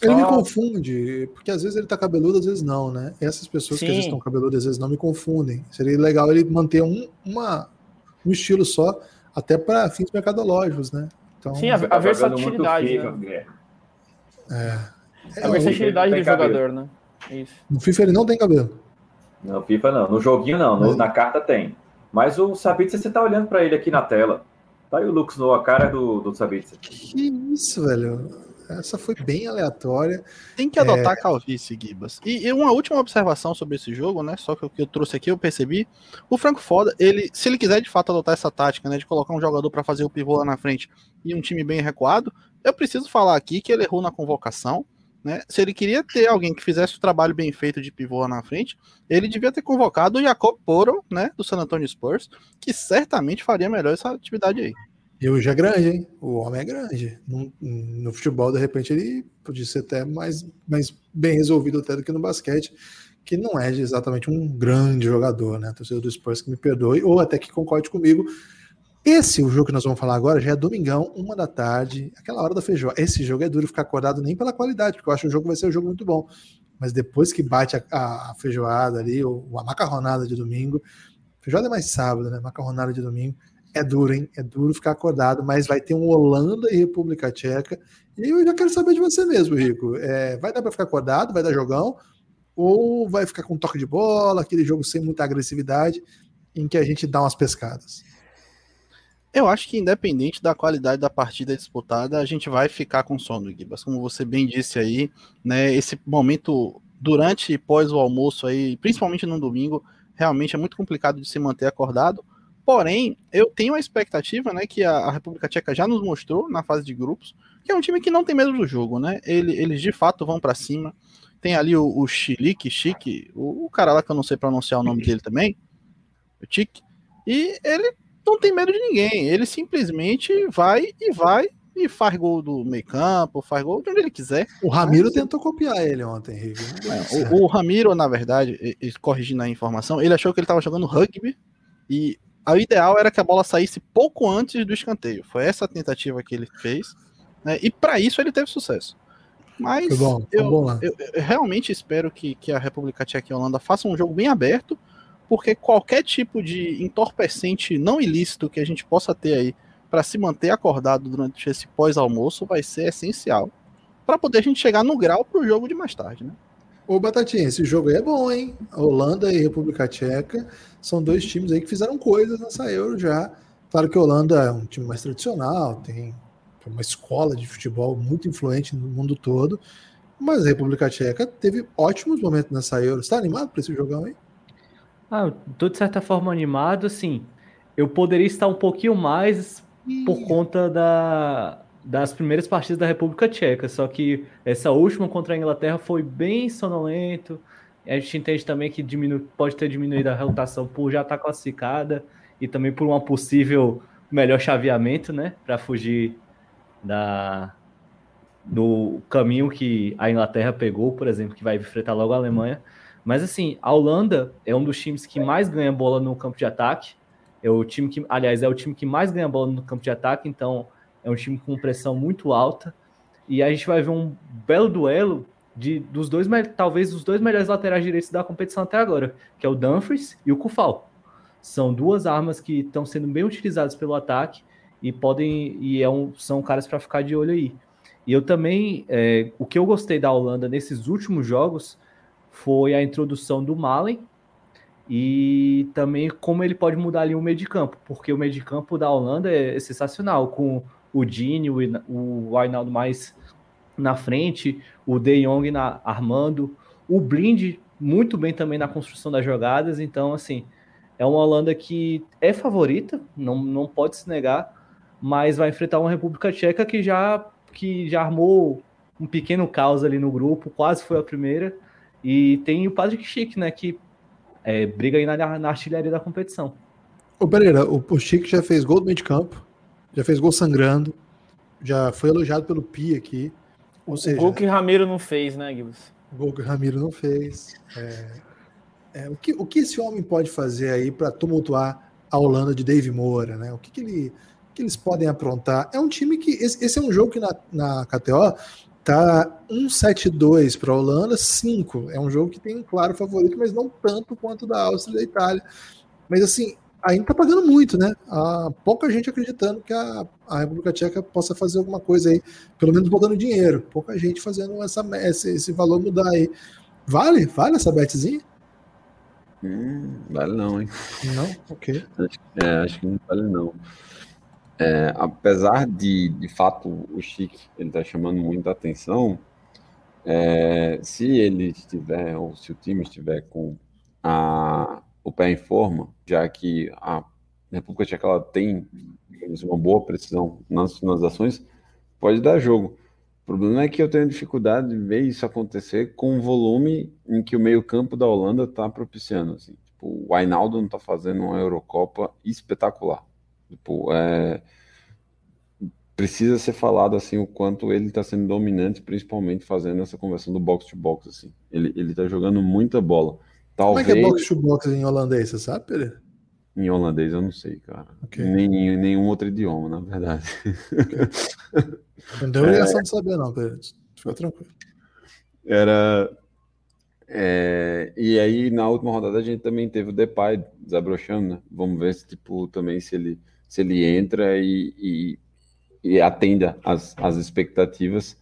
Ele Só... me confunde, porque às vezes ele tá cabeludo, às vezes não, né? Essas pessoas Sim. que às vezes estão cabeludas, às vezes não me confundem. Seria legal ele manter um, uma, um estilo só, até para fins mercadológicos, né? Então, Sim, a, a versatilidade. né? É. A versatilidade do cabelo. jogador, né? Isso. No FIFA ele não tem cabelo. No FIFA não, no joguinho não, no- Mas- na carta tem. Mas o Sabitzer, você tá olhando pra ele aqui na tela. Tá aí o Lux no a cara do, do Sabitzer. Que isso, velho. Essa foi bem aleatória. Tem que adotar a calvície, Gibas. E, e uma última observação sobre esse jogo, né? Só que o que eu trouxe aqui, eu percebi. O Franco Foda, ele, se ele quiser de fato adotar essa tática, né? De colocar um jogador para fazer o pivô lá na frente e um time bem recuado, eu preciso falar aqui que ele errou na convocação. Né? Se ele queria ter alguém que fizesse o trabalho bem feito de pivô lá na frente, ele devia ter convocado o Jacob Poro, né, do San Antonio Spurs, que certamente faria melhor essa atividade aí. E hoje é grande, hein? O homem é grande. No, no futebol, de repente, ele podia ser até mais, mais bem resolvido até do que no basquete, que não é exatamente um grande jogador, né? Torcedor do Spurs que me perdoe, ou até que concorde comigo. Esse, o jogo que nós vamos falar agora, já é domingão, uma da tarde, aquela hora da feijoada. Esse jogo é duro ficar acordado nem pela qualidade, porque eu acho que o jogo vai ser um jogo muito bom. Mas depois que bate a, a- a feijoada ali, ou a macarronada de domingo, feijoada é mais sábado, né? Macarronada de domingo, é duro, hein? É duro ficar acordado, mas vai ter um Holanda e República Tcheca. E eu já quero saber de você mesmo, Rico. É, vai dar para ficar acordado, vai dar jogão, ou vai ficar com toque de bola, aquele jogo sem muita agressividade, em que a gente dá umas pescadas? Eu acho que independente da qualidade da partida disputada, a gente vai ficar com sono, Gibas. Como você bem disse aí, né, esse momento durante e pós o almoço aí, principalmente no domingo, realmente é muito complicado de se manter acordado. Porém, eu tenho a expectativa, né, que a, República Tcheca já nos mostrou na fase de grupos, que é um time que não tem medo do jogo, né? Ele- eles de fato vão para cima. Tem ali o, o Chilique, Chique, o, o cara lá que eu não sei pronunciar o nome dele também, o Chique, e ele não tem medo de ninguém. Ele simplesmente vai e vai e faz gol do meio campo, faz gol de onde ele quiser. O Ramiro tentou copiar ele ontem, deu É, o, o Ramiro, na verdade, corrigindo a informação, ele achou que ele estava jogando rugby e o ideal era que a bola saísse pouco antes do escanteio. Foi essa a tentativa que ele fez, né? E para isso ele teve sucesso. Mas Foi bom, foi eu, bom lá. eu- eu realmente espero que, que a República Tcheca e a Holanda façam um jogo bem aberto, porque qualquer tipo de entorpecente não ilícito que a gente possa ter aí para se manter acordado durante esse pós-almoço vai ser essencial para poder a gente chegar no grau para o jogo de mais tarde, né? Ô, Batatinha, esse jogo aí é bom, hein? A Holanda e República Tcheca são dois times aí que fizeram coisas nessa Euro já. Claro que a Holanda é um time mais tradicional, tem uma escola de futebol muito influente no mundo todo, mas a República Tcheca teve ótimos momentos nessa Euro. Você tá animado para esse jogão aí? Ah, eu tô de certa forma animado, assim. Eu poderia estar um pouquinho mais por conta da, das primeiras partidas da República Tcheca, só que essa última contra a Inglaterra foi bem sonolento. A gente entende também que diminu pode ter diminuído a rotação por já estar classificada e também por uma possível melhor chaveamento, né, para fugir da do caminho que a Inglaterra pegou, por exemplo, que vai enfrentar logo a Alemanha. Mas assim, a Holanda é um dos times que mais ganha bola no campo de ataque. É o time que, aliás, é o time que mais ganha bola no campo de ataque, então é um time com pressão muito alta. E a gente vai ver um belo duelo de dos dois, talvez os dois melhores laterais direitos da competição até agora, que é o Dumfries e o Kufal. São duas armas que estão sendo bem utilizadas pelo ataque e podem e é um- são caras para ficar de olho aí. E eu também, é, o que eu gostei da Holanda nesses últimos jogos foi a introdução do Malen e também como ele pode mudar ali o meio de campo, porque o meio de campo da Holanda é, é sensacional, com o Dini, o, o Wijnaldum mais na frente, o De Jong na, armando, o Blind muito bem também na construção das jogadas, então assim, é uma Holanda que é favorita, não, não pode se negar, mas vai enfrentar uma República Tcheca que já, que já armou um pequeno caos ali no grupo, quase foi a primeira, e tem o Patrick Schick, né, que é, briga aí na, na artilharia da competição. Ô Pereira, o, o Chico já fez gol do meio de campo, já fez gol sangrando, já foi elogiado pelo Pi aqui. Ou seja, o gol que Ramiro não fez, né, Gibbs? o gol que Ramiro não fez. É, é, o, que, o que esse homem pode fazer aí para tumultuar a Holanda de Dave Moura, né? O que, que, ele, que eles podem aprontar? É um time que. Esse, esse é um jogo que na, na KTO tá 1-7-2 para a Holanda, 5. É um jogo que tem um claro favorito, mas não tanto quanto da Áustria e da Itália. Mas assim, ainda tá pagando muito, né? Há pouca gente acreditando que a, a República Tcheca possa fazer alguma coisa aí, pelo menos botando dinheiro. Pouca gente fazendo essa, esse, esse valor mudar aí. Vale? Vale essa betzinha? Hum, vale não, hein? Não? Ok. Acho, é, acho que não vale não. É, apesar de, de fato, o Chique ele tá chamando muita atenção, é, se ele estiver, ou se o time estiver com a, o pé em forma, já que a República Tcheca ela tem uma boa precisão nas finalizações, pode dar jogo. O problema é que eu tenho dificuldade de ver isso acontecer com o volume em que o meio-campo da Holanda está propiciando. Assim. Tipo, o Ainaldo está fazendo uma Eurocopa espetacular. Tipo, é, precisa ser falado assim o quanto ele está sendo dominante, principalmente fazendo essa conversão do box to box assim. Ele está jogando muita bola. Talvez... Como é que é box to box em holandês, você sabe, Pereira? Em holandês eu não sei, cara. Okay. Nem em nenhum outro idioma, na verdade. Okay. Não deu obrigação é... de saber, não, Pereira. Fica tranquilo. Era. É... E aí, na última rodada, a gente também teve o Depay desabrochando, né? Vamos ver se, tipo, também se ele, se ele entra e, e e atenda às, às expectativas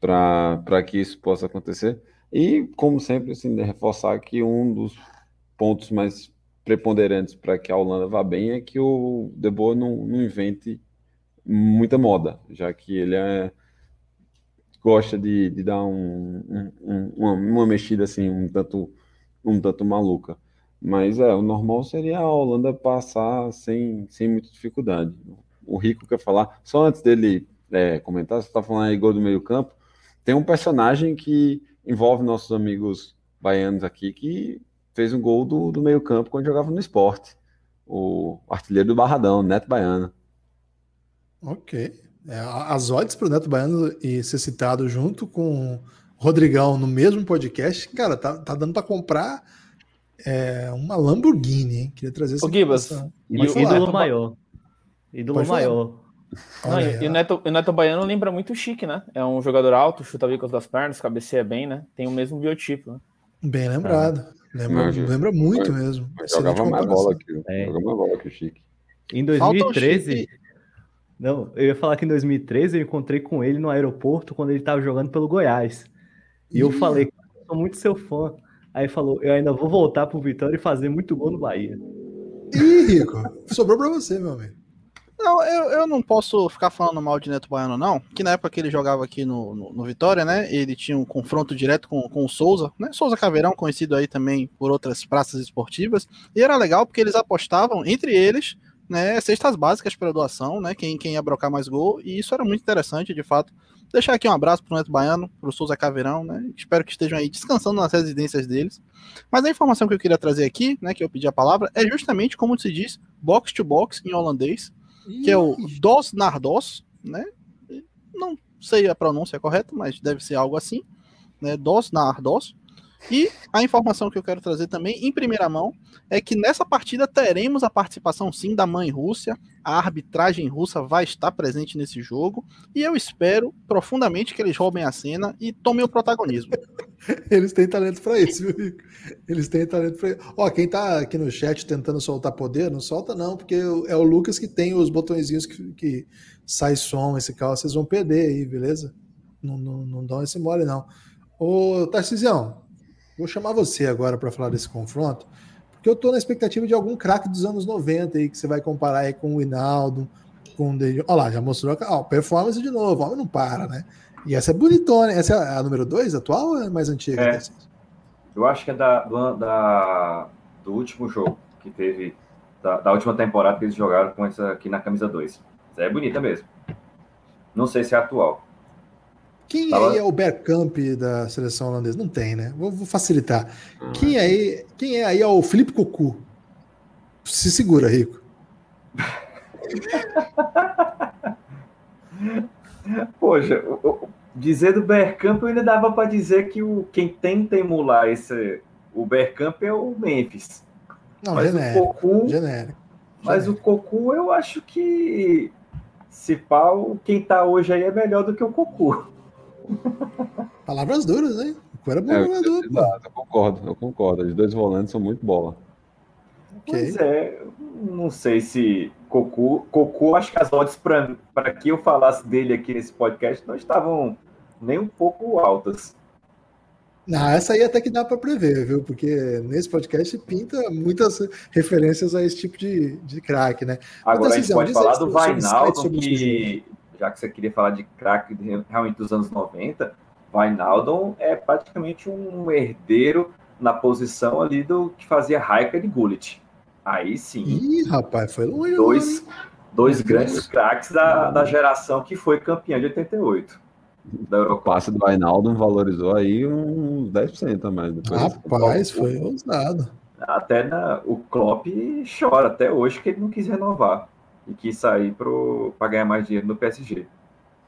para que isso possa acontecer. E, como sempre, assim, reforçar que um dos pontos mais preponderantes para que a Holanda vá bem é que o De Boer não, não invente muita moda, já que ele é, gosta de, de dar um, um, uma, uma, mexida assim, um tanto, um tanto maluca. Mas é, o normal seria a Holanda passar sem, sem muita dificuldade o Rico quer falar. Só antes dele é, comentar, você está falando aí gol do meio campo, tem um personagem que envolve nossos amigos baianos aqui, que fez um gol do, do meio campo quando jogava no esporte. O artilheiro do Barradão, Neto Baiano. Ok. É, as odds para o Neto Baiano e ser citado junto com Rodrigão no mesmo podcast, cara, tá, tá dando para comprar é, uma Lamborghini, hein? Queria trazer essa O Gibas, e o ídolo maior. Ídolo maior. Não, e, o Neto, o Neto Baiano lembra muito o Chique, né? É um jogador alto, chuta bicos das pernas, cabeceia bem, né? Tem o mesmo biotipo. Né? Bem lembrado. É. Lembra, lembra muito mesmo. Jogava mais bola que, é. jogava mais bola que o Chique. Em 2013. Não, eu ia falar que em 2013 eu encontrei com ele no aeroporto quando ele estava jogando pelo Goiás. E eu falei, sou muito seu fã. Aí falou, eu ainda vou voltar pro Vitória e fazer muito gol no Bahia. Ih, Rico, sobrou para você, meu amigo. Não, eu, eu não posso ficar falando mal de Neto Baiano, não. Que na época que ele jogava aqui no, no, no, Vitória, né? Ele tinha um confronto direto com, com o Souza, né? Souza Caveirão, conhecido aí também por outras praças esportivas. E era legal porque eles apostavam, entre eles, né, cestas básicas para doação, né? Quem, quem ia brocar mais gol. E isso era muito interessante, de fato. Deixar aqui um abraço para o Neto Baiano, para o Souza Caveirão, né? Espero que estejam aí descansando nas residências deles. Mas a informação que eu queria trazer aqui, né? Que eu pedi a palavra, é justamente como se diz box to box em holandês que é o Dos Nardos, né? Não sei a pronúncia correta, mas deve ser algo assim, né? Dos Nardos. E a informação que eu quero trazer também, em primeira mão, é que nessa partida teremos a participação sim da mãe Rússia, a arbitragem russa vai estar presente nesse jogo, e eu espero profundamente que eles roubem a cena e tomem o protagonismo. Eles têm talento para isso, viu, Rico? Eles têm talento para isso. Ó, quem tá aqui no chat tentando soltar poder, não solta não, porque é o Lucas que tem os botõezinhos que, que sai som, esse carro, vocês vão perder aí, beleza? Não, não, não dão esse mole, não. Ô, Tarcisião, Vou chamar você agora para falar desse confronto, porque eu estou na expectativa de algum craque dos anos 90 aí, que você vai comparar aí com o Hinaldo, com o De... Olha lá, já mostrou a performance de novo, o homem não para, né? E essa é bonitona, essa é a número 2 atual ou é mais antiga? É. Eu acho que é da, do, da, do último jogo que teve, da, da, última temporada que eles jogaram com essa aqui na camisa 2. Essa é bonita mesmo. Não sei se é atual. Quem aí é o Bergkamp da seleção holandesa? Não tem, né? Vou, vou facilitar. Uhum. Quem, aí, quem é aí é o Felipe Cocu? Se segura, Rico. Poxa, dizer do Bergkamp ainda dava para dizer que o, quem tenta emular esse, o Bergkamp é o Memphis. Não, mas genérico, o Cocu, genérico. Mas o Cocu eu acho que se pau, quem tá hoje aí é melhor do que o Cocu. Palavras duras, né? O era bom é, jogador. Eu, eu concordo, eu concordo. Os dois volantes são muito bola. Pois é, não sei se Cocu, Cocu, acho que as odds para que eu falasse dele aqui nesse podcast não estavam nem um pouco altas. Não, essa aí até que dá para prever, viu? Porque nesse podcast pinta muitas referências a esse tipo de, de craque, né? Agora a gente pode falar do Vainaldo, que, já que você queria falar de craque realmente dos anos 90, Vainaldo é praticamente um herdeiro na posição ali do que fazia Raika e Gullit. Aí sim. Ih, rapaz, foi longe. Dois, dois grandes craques da, da geração que foi campeã de 88 da Eurocopa. O passe do Ainaldo valorizou aí uns 10% a mais. Rapaz, foi ousado. Até na, o Klopp chora até hoje que ele não quis renovar e quis sair para ganhar mais dinheiro no PSG.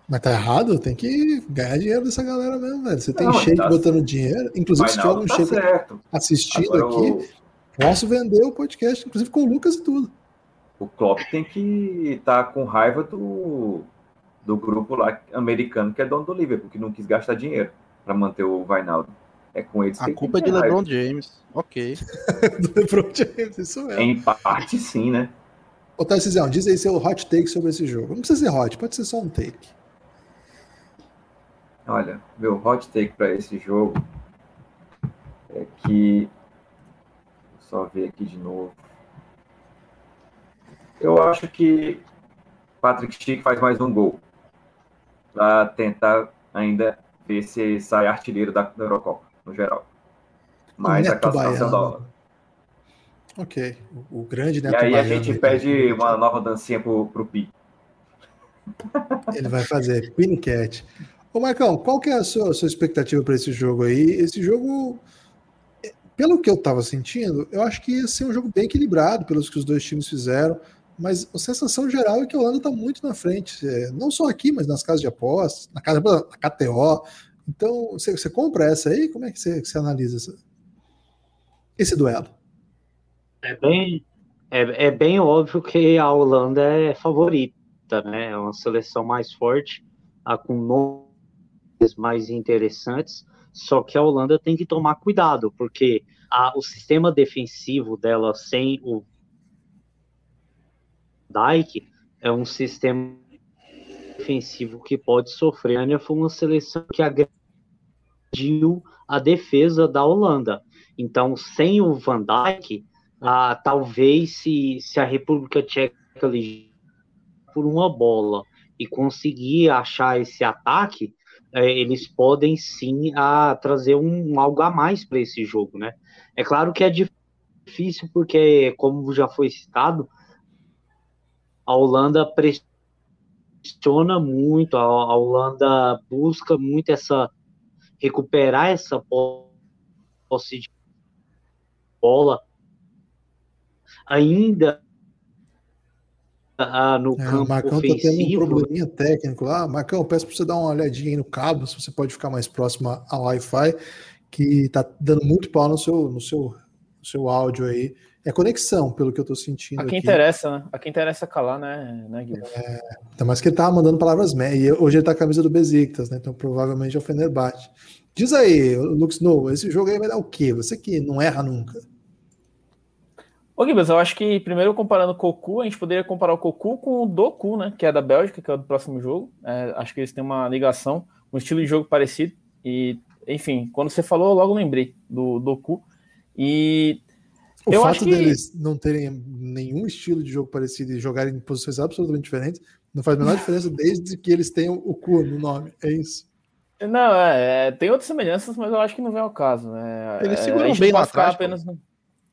Mas tá errado, tem que ganhar dinheiro dessa galera mesmo, velho. Você tem cheio tá... botando dinheiro, inclusive se tiver um tá assistindo Agora, aqui, o... posso vender o podcast, inclusive com o Lucas e tudo. O Klopp tem que estar tá com raiva do do grupo lá americano que é dono do Liverpool, que não quis gastar dinheiro para manter o Vainaldo. É com eles A culpa é de LeBron James. Ok. do LeBron James, isso mesmo. Em parte, sim, né? Ô, Tarcísio, diz aí seu hot take sobre esse jogo. Não precisa ser hot, pode ser só um take. Olha, meu hot take para esse jogo é que. Vou só ver aqui de novo. Eu acho que Patrick Schick faz mais um gol para tentar ainda ver se sai artilheiro da, Eurocopa, no geral. Mas a classificação Holanda. Ok, o, o grande Neto E aí a gente pede uma nova dancinha pro, pro Pi. Ele vai fazer Queen Cat. Ô Marcão, qual que é a sua, a sua expectativa para esse jogo aí? Esse jogo, pelo que eu estava sentindo, eu acho que ia ser um jogo bem equilibrado pelos que os dois times fizeram mas a sensação geral é que a Holanda está muito na frente, é, não só aqui, mas nas casas de apostas, na casa da KTO. Então, você, você, compra essa aí? Como é que você, você analisa essa, esse duelo? É bem, é, é, bem óbvio que a Holanda é favorita, né? É uma seleção mais forte, com nomes mais interessantes. Só que a Holanda tem que tomar cuidado, porque a, o sistema defensivo dela sem o Dyke é um sistema defensivo que pode sofrer. A Ania foi uma seleção que agrediu a defesa da Holanda. Então, sem o Van Dijk, ah, talvez se, se a República Tcheca por uma bola e conseguir achar esse ataque, é, eles podem sim a, ah, trazer um, algo a mais para esse jogo, né? É claro que é difícil porque, como já foi citado, a Holanda pressiona muito, a, Holanda busca muito essa recuperar essa posse de bola ainda ah, no é, campo o Marcão ofensivo. tá tendo um probleminha técnico lá. Marcão, peço para você dar uma olhadinha aí no cabo, se você pode ficar mais próximo ao Wi-Fi, que tá dando muito pau no seu, no seu, no seu áudio aí. É conexão, pelo que eu tô sentindo. A quem aqui. interessa, né? A quem interessa calar, né, né Guilherme? É, ainda mais que ele tava mandando palavras médias. Hoje ele tá com a camisa do Besiktas, né? Então provavelmente é o Fenerbahçe. Diz aí, Lux No, esse jogo aí vai dar o quê? Você que não erra nunca. Ô, Gibas, eu acho que primeiro comparando o Cocu, a gente poderia comparar o Cocu com o Doku, né? Que é da Bélgica, que é o do próximo jogo. É, acho que eles têm uma ligação, um estilo de jogo parecido. E, enfim, quando você falou, eu logo lembrei do Doku. E o eu fato que... deles não terem nenhum estilo de jogo parecido e jogarem em posições absolutamente diferentes não faz a menor diferença desde que eles tenham o cu no nome. É isso. Não, é, é, tem outras semelhanças, mas eu acho que não vem ao caso. Né? Eles é, seguram bem lá atrás. Apenas no...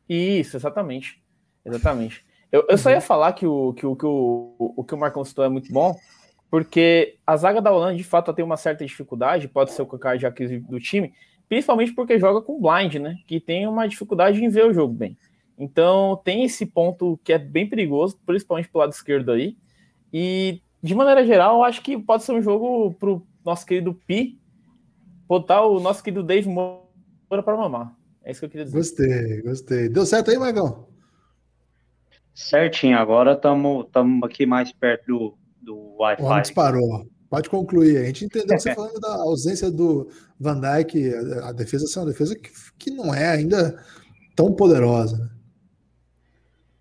Isso, exatamente. Exatamente. Eu, eu só ia falar que o que o, que o, o que o Marcão citou é muito bom, porque a zaga da Holanda, de fato, tem uma certa dificuldade, pode ser o card de do time, principalmente porque joga com blind, né? Que tem uma dificuldade em ver o jogo bem. Então tem esse ponto que é bem perigoso, principalmente pro lado esquerdo aí. E de maneira geral, eu acho que pode ser um jogo pro nosso querido Pi botar o nosso querido Dave Moura para mamar. É isso que eu queria dizer. Gostei, gostei. Deu certo aí, Magão? Certinho, agora estamos aqui mais perto do, do Wi-Fi. disparou. Pode concluir. A gente entendeu você falando da ausência do Van Dijk, a, defesa é uma defesa que, que não é ainda tão poderosa. Né?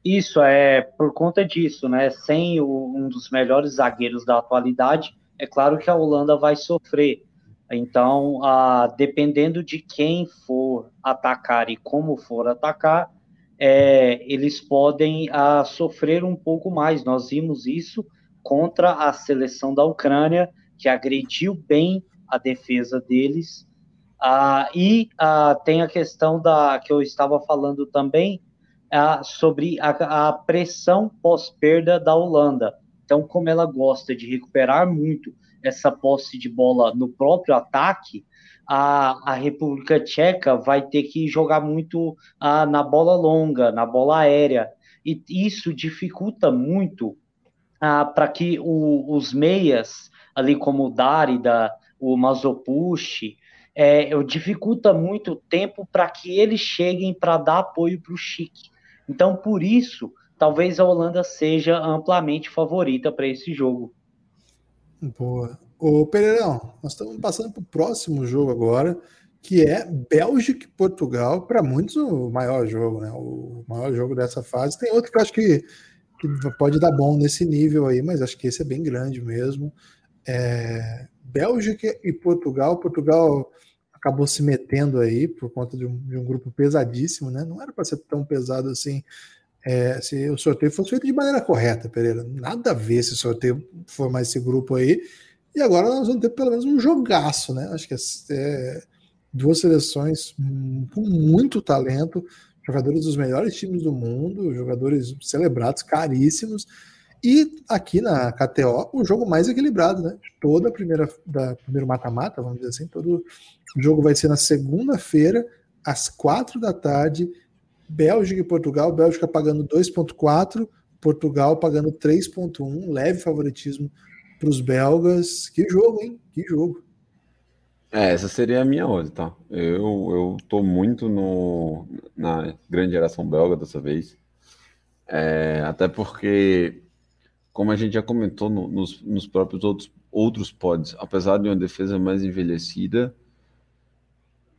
Isso é por conta disso, né? Sem o, um dos melhores zagueiros da atualidade, é claro que a Holanda vai sofrer. Então, ah, dependendo de quem for atacar e como for atacar, é, eles podem ah, sofrer um pouco mais. Nós vimos isso contra a seleção da Ucrânia, que agrediu bem a defesa deles. Ah, e tem a questão da que eu estava falando também sobre a, a pressão pós-perda da Holanda. Então, como ela gosta de recuperar muito essa posse de bola no próprio ataque, a, a República Tcheca vai ter que jogar muito ah, na bola longa, na bola aérea. E isso dificulta muito para que o, os meias, ali como o Darida, o Mazopushi, é, dificulta muito o tempo para que eles cheguem para dar apoio para o Chique. Então, por isso, talvez a Holanda seja amplamente favorita para esse jogo. Boa. Ô Pereirão, nós estamos passando para o próximo jogo agora, que é Bélgica e Portugal, para muitos o maior jogo, né? O maior jogo dessa fase. Tem outro que eu acho que, que pode dar bom nesse nível aí, mas acho que esse é bem grande mesmo. É, Bélgica e Portugal. Portugal acabou se metendo aí por conta de um, de um grupo pesadíssimo, né? Não era para ser tão pesado assim é, se o sorteio fosse feito de maneira correta, Pereira. Nada a ver se o sorteio for mais esse grupo aí. E agora nós vamos ter pelo menos um jogaço, né? Acho que é, duas seleções com muito talento, jogadores dos melhores times do mundo, jogadores celebrados, caríssimos. E aqui na KTO, o jogo mais equilibrado, né? Toda a primeira da primeiro mata-mata, vamos dizer assim, todo jogo vai ser na segunda-feira, às quatro da tarde, Bélgica e Portugal, Bélgica pagando 2.4, Portugal pagando 3.1, leve favoritismo para os belgas. Que jogo, hein? Que jogo. É, essa seria a minha odd, tá? Eu, eu tô muito no, na grande geração belga dessa vez. É, até porque, como a gente já comentou no, nos, nos próprios outros, outros pods, apesar de uma defesa mais envelhecida,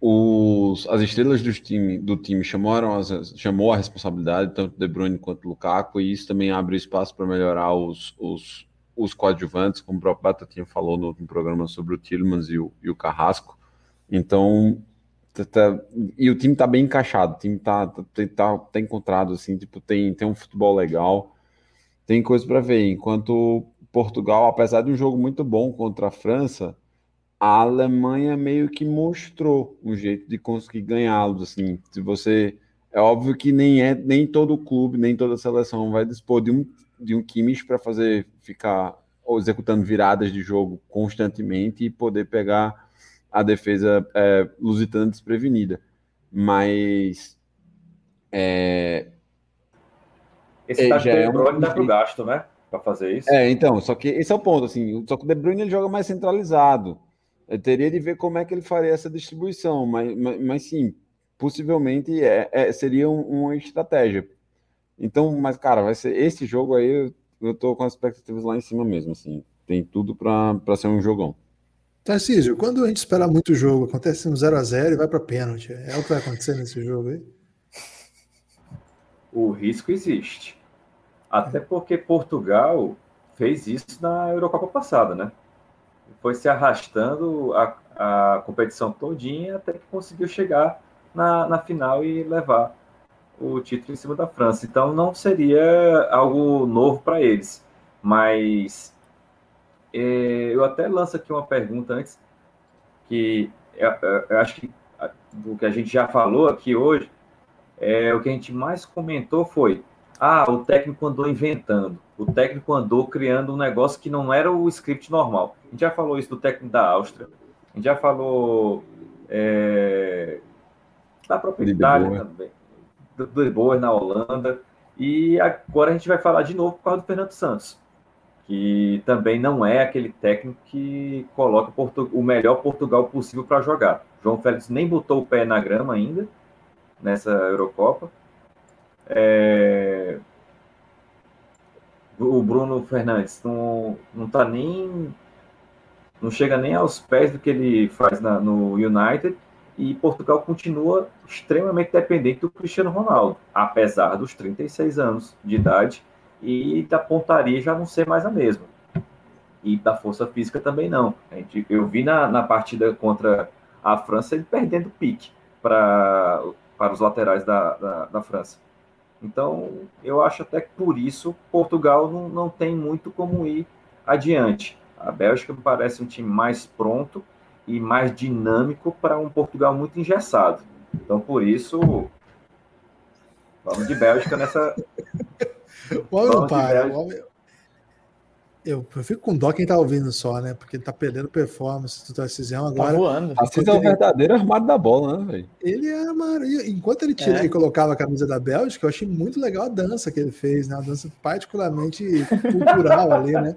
os, as estrelas do time, do time chamaram as, chamou a responsabilidade, tanto De Bruyne quanto Lukaku, e isso também abre espaço para melhorar os, os, os coadjuvantes, como o próprio Batatinha falou no último programa sobre o Tillmans e o, e o Carrasco. Então, tá, tá, e o time está bem encaixado, o time tá, tá, tá, tá, encontrado, assim, tipo, tem, tem um futebol legal, tem coisa para ver. Enquanto Portugal, apesar de um jogo muito bom contra a França, a Alemanha meio que mostrou um jeito de conseguir ganhá-los. Assim, se você é óbvio que nem é nem todo clube, nem toda seleção vai dispor de um de um Kimmich para fazer ficar executando viradas de jogo constantemente e poder pegar a defesa é, lusitana desprevenida. Mas é, esse tá é, De Bruyne é um... dá pro gasto, né? Para fazer isso. É, então, só que esse é o ponto, assim, só que o De Bruyne ele joga mais centralizado. Eu teria de ver como é que ele faria essa distribuição, mas, mas, mas sim, possivelmente é, é seria um, uma estratégia. Então, mas cara, vai ser esse jogo aí, eu, eu tô com as expectativas lá em cima mesmo, assim. Tem tudo para ser um jogão. Tarcísio, quando a gente espera muito jogo, acontece um 0x0 e vai para pênalti. É o que vai acontecer nesse jogo aí? O risco existe. Até porque Portugal fez isso na Eurocopa passada, né? Foi se arrastando a, a competição todinha até que conseguiu chegar na, na final e levar o título em cima da França. Então não seria algo novo para eles. Mas é, eu até lanço aqui uma pergunta antes, que eu, eu acho que do que a gente já falou aqui hoje, é, o que a gente mais comentou foi ah, o técnico andou inventando. O técnico andou criando um negócio que não era o script normal. A gente já falou isso do técnico da Áustria. A gente já falou é, da própria Itália também. Do, do Boer na Holanda. E agora a gente vai falar de novo por causa do Fernando Santos. Que também não é aquele técnico que coloca o melhor Portugal possível para jogar. João Félix nem botou o pé na grama ainda nessa Eurocopa é... O Bruno Fernandes não, não tá nem. Não chega nem aos pés do que ele faz na, no United. e Portugal continua extremamente dependente do Cristiano Ronaldo, apesar dos 36 anos de idade e da pontaria já não ser mais a mesma. E da força física também não. Eu vi na, na partida contra a França ele perdendo pique para, para os laterais da, da, da França. Então, eu acho até que por isso Portugal não, não tem muito como ir adiante. A Bélgica me parece um time mais pronto e mais dinâmico para um Portugal muito engessado. Então, por isso, vamos de Bélgica nessa. O homem não para. O homem, eu, eu fico com dó quem tá ouvindo só, né? Porque ele tá perdendo performance do Tarcisião agora. Tá voando. Assis é o verdadeiro armário da bola, né, velho? Ele é armário. Enquanto ele tira é. e colocava a camisa da Bélgica, eu achei muito legal a dança que ele fez, né? Uma dança particularmente cultural ali, né?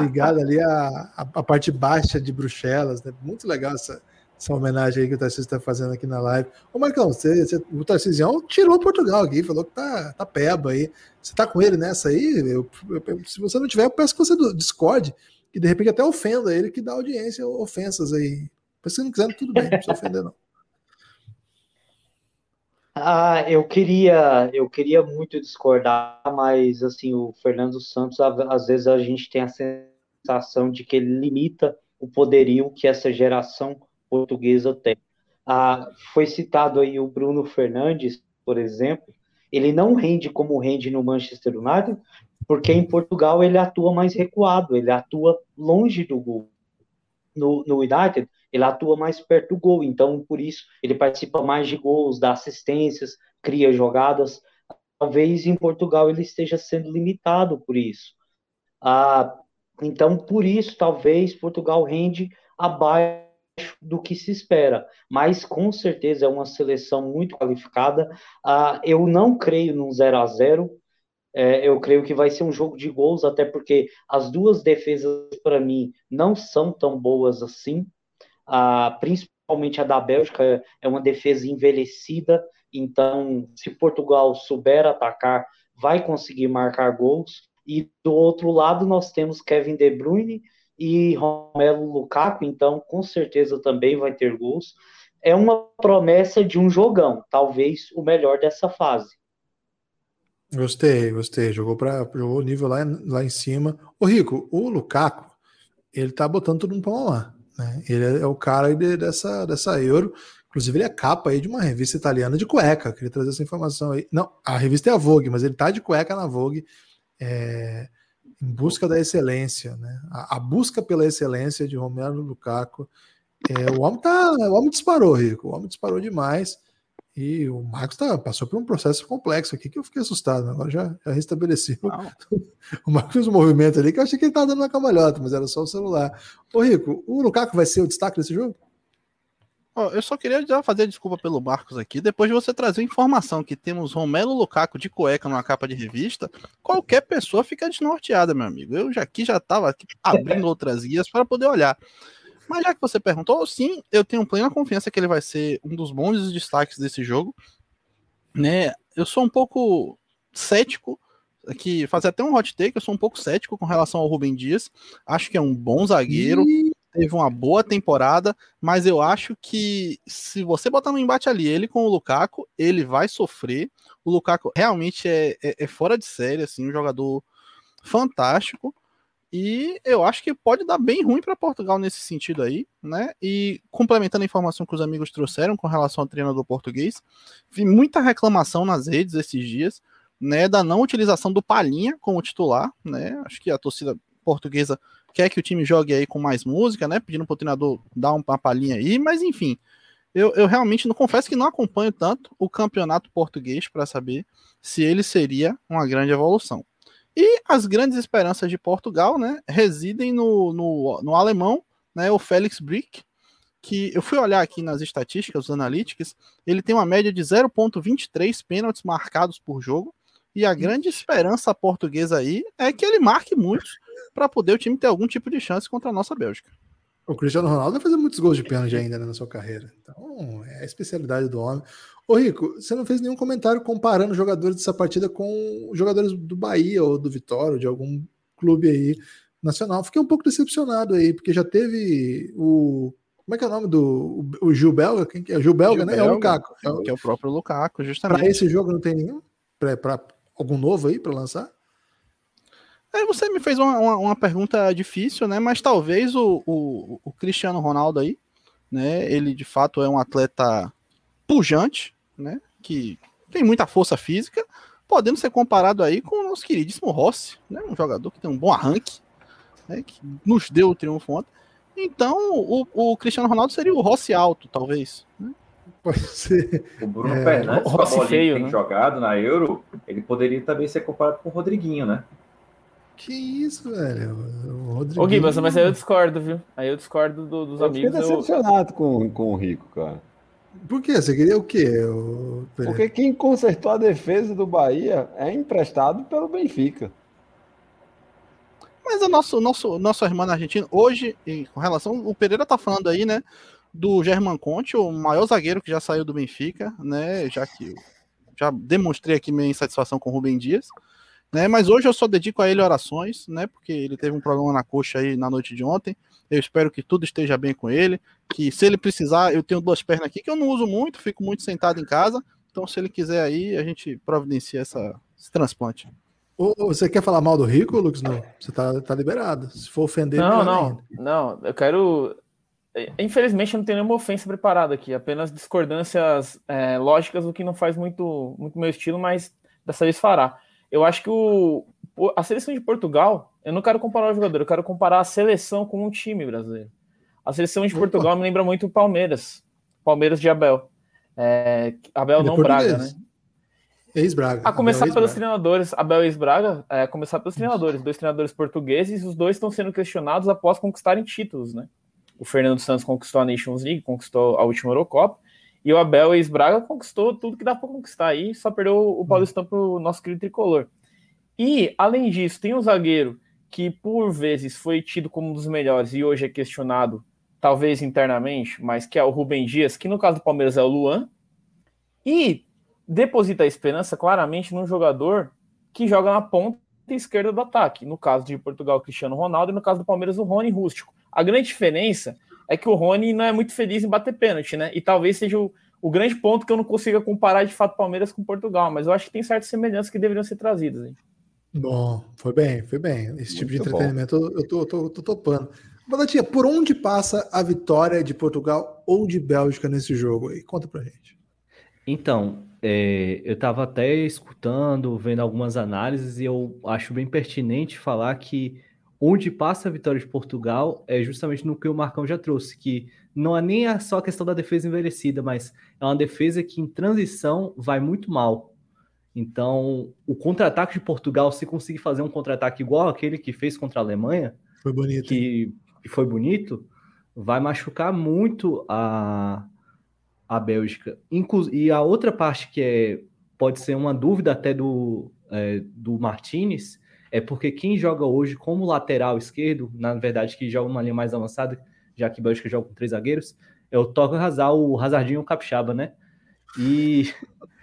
Ligada ali à, à parte baixa de Bruxelas, né? Muito legal essa, essa homenagem aí que o Tarcísio está fazendo aqui na live. Ô, Marcão, você, você, o Tarcísio tirou Portugal aqui, falou que tá, tá peba aí. Você tá com ele nessa aí? Eu, eu, se você não tiver, eu peço que você discorde, que de repente até ofenda ele, que dá audiência, ofensas aí. Se não quiser, tudo bem, não precisa ofender, não. Ah, eu queria, eu queria muito discordar, mas assim, o Fernando Santos, às vezes a gente tem a sensação de que ele limita o poderio que essa geração portuguesa tem. Ah, foi citado aí o Bruno Fernandes, por exemplo, ele não rende como rende no Manchester United, porque em Portugal ele atua mais recuado, ele atua longe do gol. No, no United, ele atua mais perto do gol, então por isso ele participa mais de gols, dá assistências, cria jogadas. Talvez em Portugal ele esteja sendo limitado por isso. Ah, então, por isso, talvez Portugal rende abaixo do que se espera, mas com certeza é uma seleção muito qualificada. Uh, eu não creio num 0 a 0 é, eu creio que vai ser um jogo de gols, até porque as duas defesas, para mim, não são tão boas assim. Uh, principalmente a da Bélgica é uma defesa envelhecida, então, se Portugal souber atacar, vai conseguir marcar gols. E do outro lado, nós temos Kevin De Bruyne, e Romelu Lukaku, então com certeza também vai ter gols. É uma promessa de um jogão, talvez o melhor dessa fase. Gostei, gostei. Jogou para jogou o nível lá, lá em cima. O Rico, o Lukaku, ele tá botando tudo no pão lá. Né? Ele é o cara de, dessa, dessa Euro. Inclusive, ele é capa aí de uma revista italiana de cueca. Queria trazer essa informação aí. Não, a revista é a Vogue, mas ele tá de cueca na Vogue. É, em busca da excelência, né? A, a busca pela excelência de Romero Lukaku. É, o homem tá, o homem disparou, Rico. O homem disparou demais. E o Marcos tá, passou por um processo complexo aqui que eu fiquei assustado. Agora já, já restabeleci. O Marcos fez um movimento ali que eu achei que ele estava dando uma camalhota, mas era só o celular. Ô, Rico, o Lukaku vai ser o destaque desse jogo? Oh, eu só queria já fazer desculpa pelo Marcos aqui. Depois de você trazer informação que temos Romelo Lukaku de cueca numa capa de revista, qualquer pessoa fica desnorteada, meu amigo. Eu já aqui já estava abrindo outras guias para poder olhar. Mas já que você perguntou, sim, eu tenho plena confiança que ele vai ser um dos bons destaques desse jogo. Né? Eu sou um pouco cético aqui, fazer até um hot take, eu sou um pouco cético com relação ao Rubem Dias. Acho que é um bom zagueiro. E teve uma boa temporada, mas eu acho que se você botar no embate ali ele com o Lukaku, ele vai sofrer. O Lukaku realmente é, é, é fora de série, assim, um jogador fantástico. E eu acho que pode dar bem ruim para Portugal nesse sentido aí, né? E complementando a informação que os amigos trouxeram com relação ao treinador português, vi muita reclamação nas redes esses dias, né, da não utilização do Palhinha como titular, né? Acho que a torcida portuguesa quer que o time jogue aí com mais música, né? Pedindo pro treinador dar uma palhinha aí, mas enfim. Eu, eu realmente não confesso que não acompanho tanto o campeonato português para saber se ele seria uma grande evolução. E as grandes esperanças de Portugal, né, residem no, no, no alemão, né, o Félix Brick, que eu fui olhar aqui nas estatísticas, os analytics, ele tem uma média de 0.23 pênaltis marcados por jogo, e a grande esperança portuguesa aí é que ele marque muitos para poder o time ter algum tipo de chance contra a nossa Bélgica. O Cristiano Ronaldo vai fazer muitos gols de pênalti ainda né, na sua carreira. Então, é a especialidade do homem. Ô, Rico, você não fez nenhum comentário comparando jogadores dessa partida com jogadores do Bahia ou do Vitória, ou de algum clube aí nacional. Fiquei um pouco decepcionado aí, porque já teve o Como é que é o nome do o Gil Belga? Quem que é? O Gil Belga, Gil né? Belga, é o Lukaku. É o, Que é o próprio Lukaku, justamente. pra esse jogo não tem nenhum? Pra algum novo aí pra lançar? Aí você me fez uma, uma, uma pergunta difícil, né? Mas talvez o, o, o Cristiano Ronaldo aí, né? Ele de fato é um atleta pujante, né? Que tem muita força física, podendo ser comparado aí com o nosso queridíssimo Rossi, né? Um jogador que tem um bom arranque, né? Que nos deu o triunfo ontem. Então, o, o Cristiano Ronaldo seria o Rossi alto, talvez. né? Pode ser. O Bruno É, Fernandes, Rossi feio, que tem né? jogado na Euro, ele poderia também ser comparado com o Rodriguinho, né? Que isso, velho? O Rodrigo. Ô, Gibas, mas aí eu discordo, viu? Aí eu discordo do- dos Eu fiquei amigos. Eu... decepcionado com, com o Rico, cara. Por quê? Você queria o quê? O... Porque quem consertou a defesa do Bahia é emprestado pelo Benfica. Mas o nosso, nosso, nosso irmão argentino, hoje, e com relação, o Pereira tá falando aí, né, do German Conte, o maior zagueiro que já saiu do Benfica, né, já que eu já demonstrei aqui minha insatisfação com o Rubem Dias, né, mas hoje eu só dedico a ele orações, né, porque ele teve um problema na coxa aí na noite de ontem, eu espero que tudo esteja bem com ele, que se ele precisar, eu tenho duas pernas aqui que eu não uso muito, fico muito sentado em casa, então se ele quiser aí, a gente providencia essa, esse transplante. Você quer falar mal do Rico, Lucas? Não. Você tá, tá liberado. Se for ofender, Não, não, ainda. não. Eu quero. Infelizmente, eu não tenho nenhuma ofensa preparada aqui, apenas discordâncias é, lógicas, o que não faz muito, muito meu estilo, mas dessa vez fará. Eu acho que o, a seleção de Portugal, eu não quero comparar o jogador, eu quero comparar a seleção com um time brasileiro. A seleção de Opa. Portugal me lembra muito o Palmeiras, Palmeiras de Abel. É, Abel Ele é não Braga, né? Ex-Braga. A começar Abel pelos ex-Braga. treinadores, Abel e Braga, é, a começar pelos treinadores, dois treinadores portugueses, os dois estão sendo questionados após conquistarem títulos, né? O Fernando Santos conquistou a Nations League, conquistou a última Eurocopa, e o Abel e Braga conquistou tudo que dá para conquistar aí, só perdeu o Paulistão para o nosso querido tricolor. E, além disso, tem um zagueiro que, por vezes, foi tido como um dos melhores e hoje é questionado, talvez internamente, mas que é o Rubem Dias, que no caso do Palmeiras é o Luan, e deposita a esperança claramente num jogador que joga na ponta esquerda do ataque. No caso de Portugal, Cristiano Ronaldo, e no caso do Palmeiras, o Rony Rústico. A grande diferença é que o Rony não é muito feliz em bater pênalti, né? E talvez seja o, o grande ponto que eu não consiga comparar de fato Palmeiras com Portugal, mas eu acho que tem certas semelhanças que deveriam ser trazidas. Hein? Bom, foi bem, foi bem. Esse tipo de Muito entretenimento eu eu tô, eu tô, eu tô topando. Batatinha, por onde passa a vitória de Portugal ou de Bélgica nesse jogo aí? Conta pra gente. Então, é, eu estava até escutando, vendo algumas análises, e eu acho bem pertinente falar que onde passa a vitória de Portugal é justamente no que o Marcão já trouxe, que não é nem só a questão da defesa envelhecida, mas é uma defesa que em transição vai muito mal. Então, o contra-ataque de Portugal, se conseguir fazer um contra-ataque igual aquele que fez contra a Alemanha, Foi bonito. que foi bonito, vai machucar muito a, a Bélgica. Inclu e a outra parte que é, pode ser uma dúvida até do, é, do Martinez é porque quem joga hoje como lateral esquerdo, na verdade que joga uma linha mais avançada, já que Bélgica joga com três zagueiros, é o Toca Hazard, o Hazardinho o Capixaba, né? E,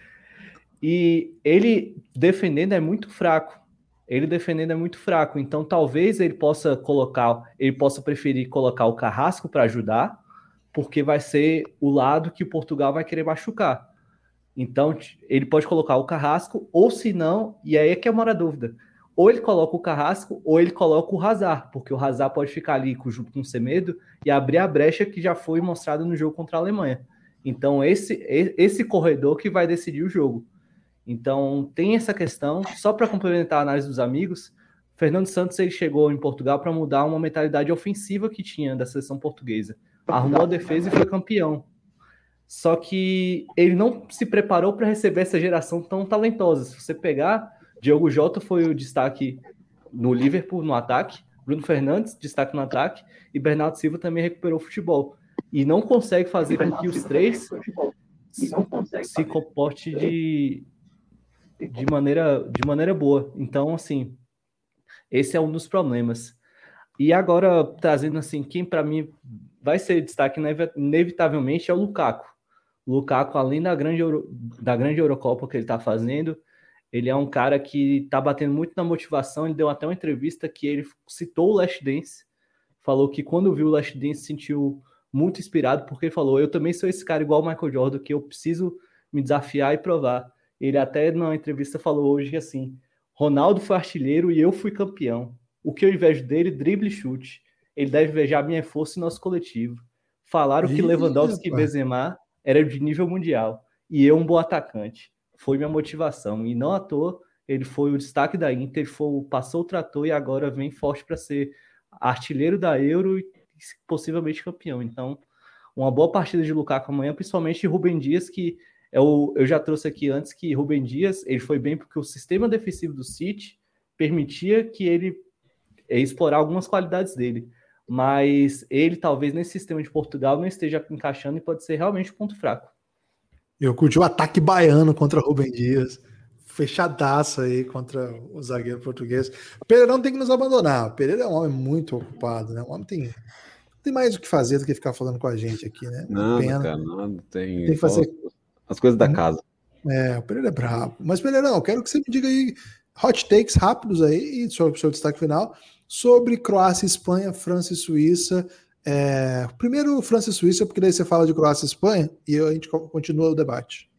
e ele defendendo é muito fraco. Ele defendendo é muito fraco, então talvez ele possa colocar, ele possa preferir colocar o Carrasco para ajudar, porque vai ser o lado que Portugal vai querer machucar. Então ele pode colocar o Carrasco, ou se não, e aí é que mora a dúvida. Ou ele coloca o Carrasco, ou ele coloca o Hazard, porque o Hazard pode ficar ali junto com o Semedo e abrir a brecha que já foi mostrada no jogo contra a Alemanha. Então esse esse corredor que vai decidir o jogo. Então tem essa questão. Só para complementar a análise dos amigos, Fernando Santos ele chegou em Portugal para mudar uma mentalidade ofensiva que tinha da seleção portuguesa. Arrumou a defesa e foi campeão. Só que ele não se preparou para receber essa geração tão talentosa. Se você pegar, Diogo Jota foi o destaque no Liverpool no ataque, Bruno Fernandes destaque no ataque e Bernardo Silva também recuperou o futebol. E não consegue fazer com que os três se, comporte de, de maneira, de maneira boa. Então, assim, esse é um dos problemas. E agora, trazendo assim, quem para mim vai ser destaque inevi- inevitavelmente é o Lukaku. O Lukaku, além da grande, Euro- da grande Eurocopa que ele está fazendo, ele é um cara que está batendo muito na motivação. Ele deu até uma entrevista que ele citou o Last Dance, falou que quando viu o Last Dance sentiu muito inspirado, porque ele falou: Eu também sou esse cara igual o Michael Jordan, que eu preciso me desafiar e provar. Ele até na entrevista falou hoje assim: Ronaldo foi artilheiro e eu fui campeão. O que eu invejo dele, drible e chute. Ele deve invejar minha força e nosso coletivo. Falaram que Lewandowski e Benzema era de nível mundial e eu um bom atacante. Foi minha motivação e não à toa ele foi o destaque da Inter, foi, passou o trator e agora vem forte para ser artilheiro da Euro e possivelmente campeão. Então, uma boa partida de Lukaku amanhã, principalmente Rubem Dias, que é eu já trouxe aqui antes que Rubem Dias ele foi bem porque o sistema defensivo do City permitia que ele é, explorar algumas qualidades dele. Mas ele, talvez, nesse sistema de Portugal, não esteja encaixando e pode ser realmente um ponto fraco. Eu curti o ataque baiano contra Rubem Dias fechadaça aí contra o zagueiro português. O Pereira não tem que nos abandonar. O Pereira é um homem muito ocupado, né? O homem tem, tem mais o que fazer do que ficar falando com a gente aqui, né? Não, cara, não tem. Tem que fazer as coisas da casa. É, o Pereira é brabo. Mas, Pereira, não, quero que você me diga aí hot takes rápidos aí e sobre o seu destaque final sobre Croácia, Espanha, França e Suíça. É, primeiro França e Suíça, porque daí você fala de Croácia e Espanha e a gente continua o debate.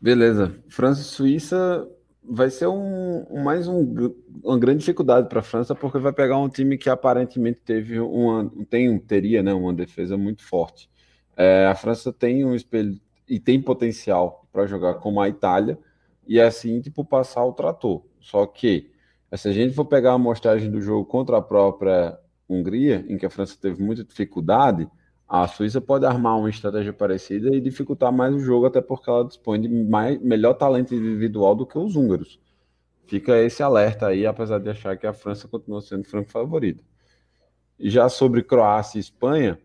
Beleza. França e Suíça vai ser um, mais um, uma grande dificuldade para a França, porque vai pegar um time que aparentemente teve uma, tem, teria né, uma defesa muito forte. É, a França tem um espelho e tem potencial para jogar como a Itália e assim tipo passar o trator. Só que se a gente for pegar a amostragem do jogo contra a própria Hungria, em que a França teve muita dificuldade, a Suíça pode armar uma estratégia parecida e dificultar mais o jogo, até porque ela dispõe de mais, melhor talento individual do que os húngaros. Fica esse alerta aí, apesar de achar que a França continua sendo franco favorita. E já sobre Croácia e Espanha,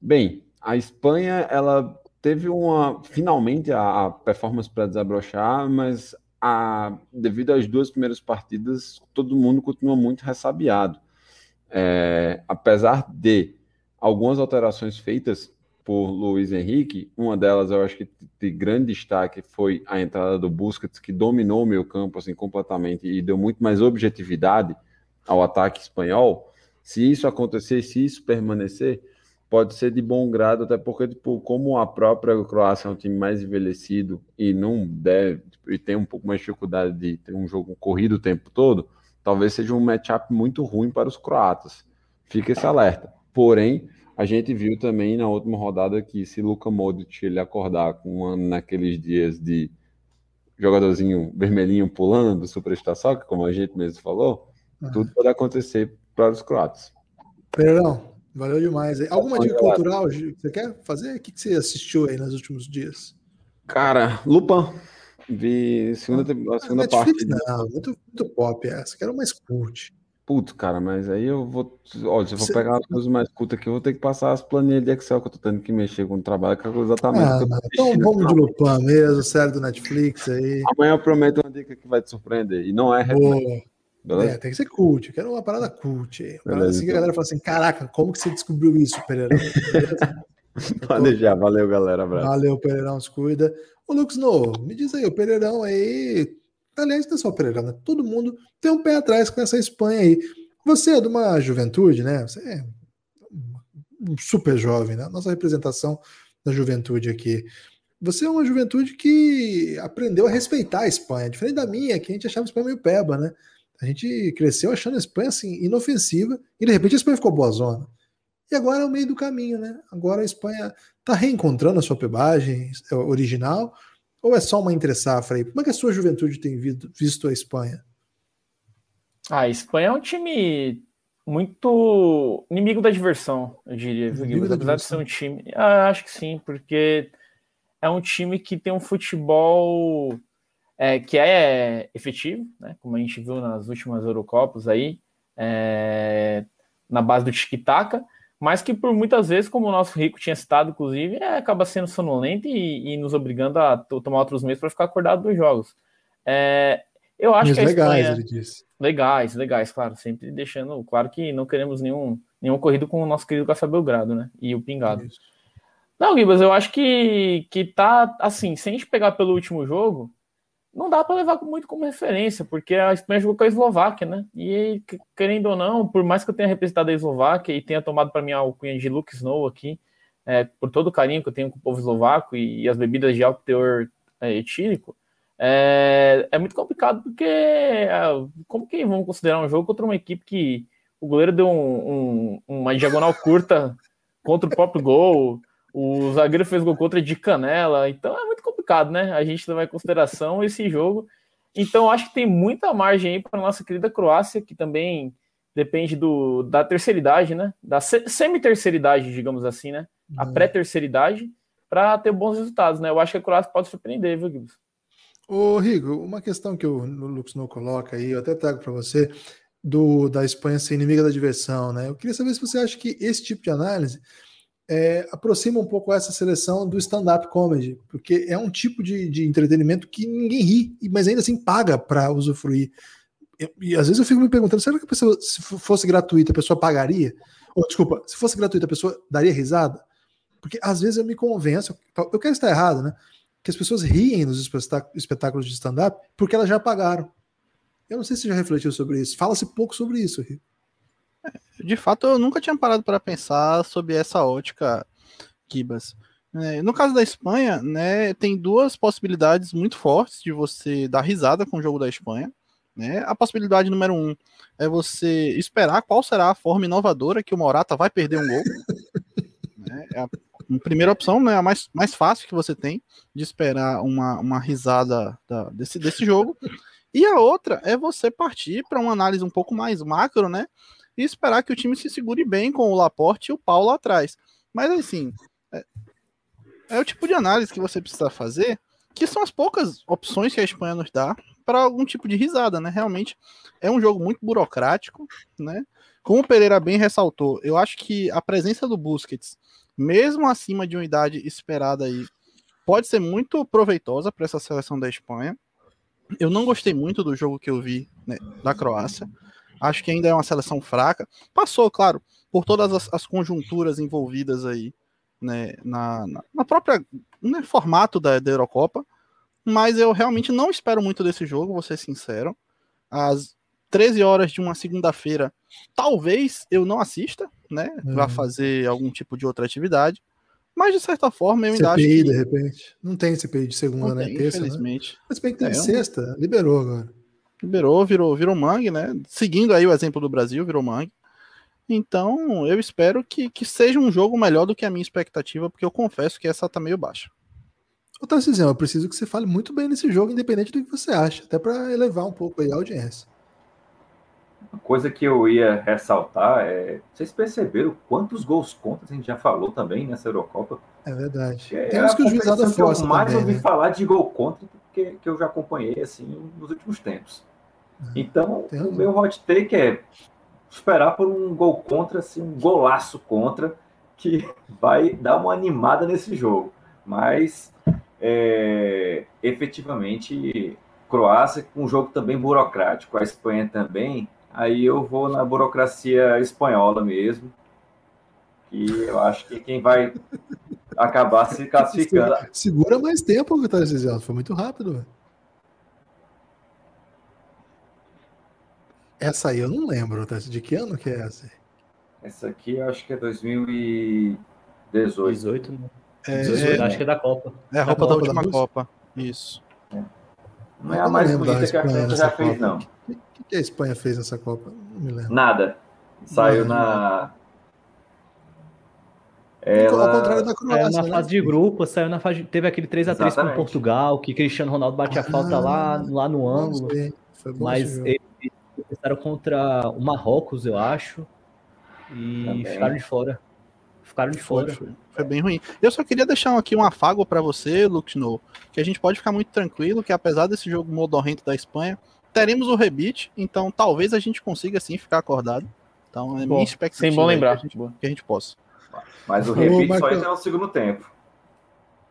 bem, a Espanha ela teve uma finalmente a, a performance para desabrochar, mas a, devido às duas primeiras partidas, todo mundo continua muito ressabiado. É, apesar de algumas alterações feitas por Luiz Henrique, uma delas eu acho que de grande destaque foi a entrada do Busquets, que dominou o meio campo assim, completamente e deu muito mais objetividade ao ataque espanhol. Se isso acontecer, se isso permanecer, pode ser de bom grado, até porque, tipo, como a própria Croácia é um time mais envelhecido e não deve, e tem um pouco mais de dificuldade de ter um jogo corrido o tempo todo, talvez seja um matchup muito ruim para os croatas. Fica esse alerta. Porém, a gente viu também na última rodada que se Luka Modric ele acordar com uma, naqueles dias de jogadorzinho vermelhinho pulando do Superstar Soccer, como a gente mesmo falou, ah. tudo pode acontecer para os croatas. Pereirão, valeu demais. Alguma dica cultural que você quer fazer? O que você assistiu aí nos últimos dias? Cara, Lupin. Vi segunda, a segunda Netflix, parte. Não, muito, muito pop essa. Quero mais cult. Puto, cara, mas aí eu vou. Olha, se eu vou pegar as coisas mais curtas aqui, eu vou ter que passar as planilhas de Excel que eu tô tendo que mexer com o trabalho, que é exatamente. Ah, então vamos de Lupin mesmo, série do Netflix aí. Amanhã eu prometo uma dica que vai te surpreender. E não é É, tem que ser cult. Eu quero uma parada cult. Uma parada assim que a então. galera fala assim: caraca, como que você descobriu isso, Pereira? Pode já, valeu, galera. Abraço. Valeu, Pereirão, se cuida. Ô, Lucas No, me diz aí, o Pereirão aí Aliás, não é só o Pereira, né? todo mundo tem um pé atrás com essa Espanha aí. Você é de uma juventude, né? Você é um super jovem, né? Nossa representação da juventude aqui. Você é uma juventude que aprendeu a respeitar a Espanha, diferente da minha, que a gente achava a Espanha meio peba, né? A gente cresceu achando a Espanha assim, inofensiva, e de repente a Espanha ficou boa zona. E agora é o meio do caminho, né? Agora a Espanha está reencontrando a sua pebagem original, ou é só uma entre-safra aí? Como é que a sua juventude tem visto a Espanha? Ah, a Espanha é um time muito inimigo da diversão, eu diria. Inimigo da Apesar diversão. de ser um time. Ah, acho que sim, porque é um time que tem um futebol é, que é efetivo, né? Como a gente viu nas últimas Eurocopas aí, é, na base do tic-tac, mas que por muitas vezes, como o nosso Rico tinha citado, inclusive, é, acaba sendo sonolento e, e, nos obrigando a tomar outros meios para ficar acordado dos jogos. É, eu acho Mas que legais, Espanha... ele disse. Legais, legais, claro, sempre deixando claro que não queremos nenhum, nenhum corrido com o nosso querido Café Belgrado, né? E o Pingado. Isso. Não, Gibas, eu acho que, que tá assim, se a gente pegar pelo último jogo, não dá para levar muito como referência, porque a Espanha jogou com a Eslováquia, né? E querendo ou não, por mais que eu tenha representado a Eslováquia e tenha tomado para mim a alcunha de Luke Snow aqui, é, por todo o carinho que eu tenho com o povo eslovaco e, e as bebidas de alto teor é, etílico, é, é, muito complicado porque é, como que vamos considerar um jogo contra uma equipe que o goleiro deu um, um, uma diagonal curta contra o próprio gol, o zagueiro fez gol contra de canela, então é muito complicado, né? A gente levar em consideração esse jogo. Então acho que tem muita margem aí para nossa querida Croácia, que também depende do, da terceira idade, né? Da semi-terceira idade, digamos assim, né? A uhum. pré-terceira idade, para ter bons resultados, né? Eu acho que a Croácia pode surpreender, viu, Gibbs? Ô, Rigo, uma questão que o Lux não coloca aí, eu até trago para você, do da Espanha ser inimiga da diversão, né? Eu queria saber se você acha que esse tipo de análise é, aproxima um pouco essa seleção do stand-up comedy, porque é um tipo de, de entretenimento que ninguém ri, mas ainda assim paga para usufruir. E, e, às vezes eu fico me perguntando, será que a pessoa, se fosse gratuita, a pessoa pagaria? Ou, desculpa, se fosse gratuita, a pessoa daria risada? Porque às vezes eu me convenço, eu quero estar errado, né? Que as pessoas riem nos espetáculos de stand-up porque elas já pagaram. Eu não sei se já refletiu sobre isso. Fala-se pouco sobre isso, Rico. De fato, eu nunca tinha parado para pensar sobre essa ótica, Kibas. É, no caso da Espanha, né, tem duas possibilidades muito fortes de você dar risada com o jogo da Espanha. Né? A possibilidade número um é você esperar qual será a forma inovadora que o Morata vai perder um gol. né? É a, a primeira opção, né, a mais, mais fácil que você tem de esperar uma, uma risada da, desse, desse jogo. E a outra é você partir para uma análise um pouco mais macro, né? E esperar que o time se segure bem com o Laporte e o Paulo atrás. Mas assim, é, é o tipo de análise que você precisa fazer, que são as poucas opções que a Espanha nos dá para algum tipo de risada, né? Realmente é um jogo muito burocrático, né? Como o Pereira bem ressaltou, eu acho que a presença do Busquets, mesmo acima de uma idade esperada aí, pode ser muito proveitosa para essa seleção da Espanha. Eu não gostei muito do jogo que eu vi né, da Croácia. Acho que ainda é uma seleção fraca. Passou, claro, por todas as, as conjunturas envolvidas aí né, na, na, na própria né, formato da, da Eurocopa. Mas eu realmente não espero muito desse jogo, vou ser sincero. Às 13 horas de uma segunda-feira, talvez eu não assista, né? Uhum. Vá fazer algum tipo de outra atividade. Mas, de certa forma, eu ainda CPI, acho que... de repente. Não tem CPI de segunda, não né? Tem, Terça, né? infelizmente. Né? Mas bem que tem é, sexta, liberou agora. Liberou, virou, virou mangue, né? Seguindo aí o exemplo do Brasil, virou mangue. Então, eu espero que, que seja um jogo melhor do que a minha expectativa, porque eu confesso que essa tá meio baixa. Ô, Tarcísio, eu preciso que você fale muito bem nesse jogo, independente do que você acha, até para elevar um pouco aí a audiência. Uma coisa que eu ia ressaltar é. Vocês perceberam quantos gols contra a gente já falou também nessa Eurocopa? É verdade. É Temos que o juizado força. Eu mais também, ouvi né? falar de gol contra que, que eu já acompanhei assim nos últimos tempos. Então, o meu hot take é esperar por um gol contra, assim, um golaço contra, que vai dar uma animada nesse jogo. Mas, é, efetivamente, Croácia, com um jogo também burocrático, a Espanha também, aí eu vou na burocracia espanhola mesmo, que eu acho que quem vai acabar se classificando. Segura mais tempo, Vitória Cisel, foi muito rápido. Essa aí eu não lembro, tá? de que ano que é essa? Essa aqui eu acho que é 2018. 18, né? É, 18, acho que é da Copa. É a roupa da, da última da Copa. Isso. É. Não é a mais bonita que a França já fez, não. O que, que, a Espanha fez nessa Copa? Não me lembro. Nada. Saiu não, na. Ela... Ao contrário da Croácia. Saiu na né? fase de grupo, saiu na fase. Teve aquele 3x3 com Portugal, que Cristiano Ronaldo bate a ah, falta lá, lá no ângulo. Mas eles começaram contra o Marrocos, eu acho. E Também. ficaram de fora. Ficaram de fora. Foi, foi, foi, bem ruim. Eu só queria deixar aqui um afago para você, Luke Snow, que a gente pode ficar muito tranquilo que apesar desse jogo modorrento da Espanha, teremos o rebite, então talvez a gente consiga sim ficar acordado. Então é bom, minha expectativa. Sem bom lembrar. Que a, gente, que a gente possa. Mas o rebite só entra no segundo tempo.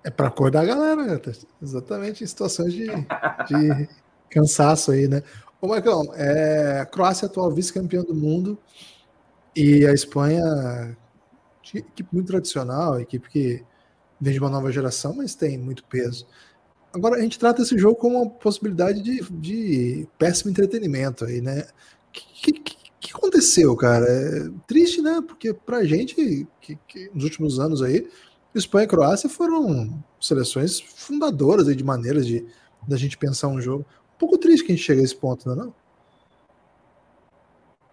É para acordar a galera, né? exatamente em situações de, de cansaço aí, né? Ô, Marcão, é, a Croácia atual vice-campeã do mundo e a Espanha, equipe muito tradicional, equipe que vem de uma nova geração, mas tem muito peso. Agora, a gente trata esse jogo como uma possibilidade de, de péssimo entretenimento aí, né? O que, que, aconteceu, cara? É triste, né? Porque pra gente, que, que nos últimos anos aí, Espanha e Croácia foram seleções fundadoras aí de maneiras de da gente pensar um jogo. Pouco triste que a gente chegue a esse ponto, não é? Não?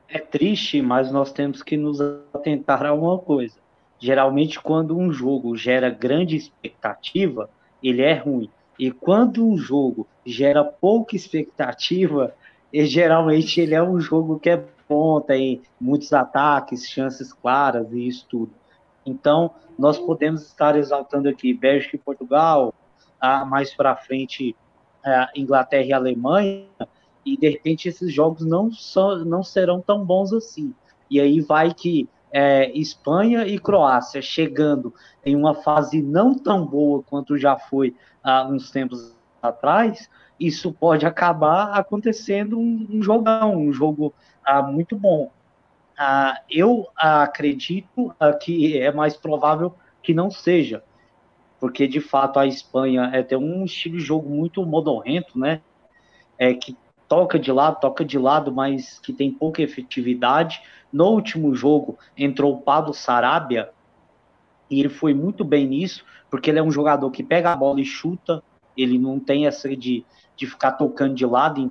É triste, mas nós temos que nos atentar a uma coisa. Geralmente, quando um jogo gera grande expectativa, ele é ruim. E quando um jogo gera pouca expectativa, e geralmente ele é um jogo que é bom, tem muitos ataques, chances claras e isso tudo. Então, nós podemos estar exaltando aqui Bélgica e Portugal, ah, mais para frente Inglaterra e Alemanha, e de repente esses jogos não, são, não serão tão bons assim. E aí vai que é, Espanha e Croácia chegando em uma fase não tão boa quanto já foi há uns tempos atrás, isso pode acabar acontecendo um, um jogão, um jogo ah, muito bom. Ah, eu acredito ah, que é mais provável que não seja, porque de fato a Espanha é, tem um estilo de jogo muito modorrento, né? É, que toca de lado, toca de lado, mas que tem pouca efetividade. No último jogo entrou o Pablo Sarabia e ele foi muito bem nisso, porque ele é um jogador que pega a bola e chuta, ele não tem essa de, de ficar tocando de lado,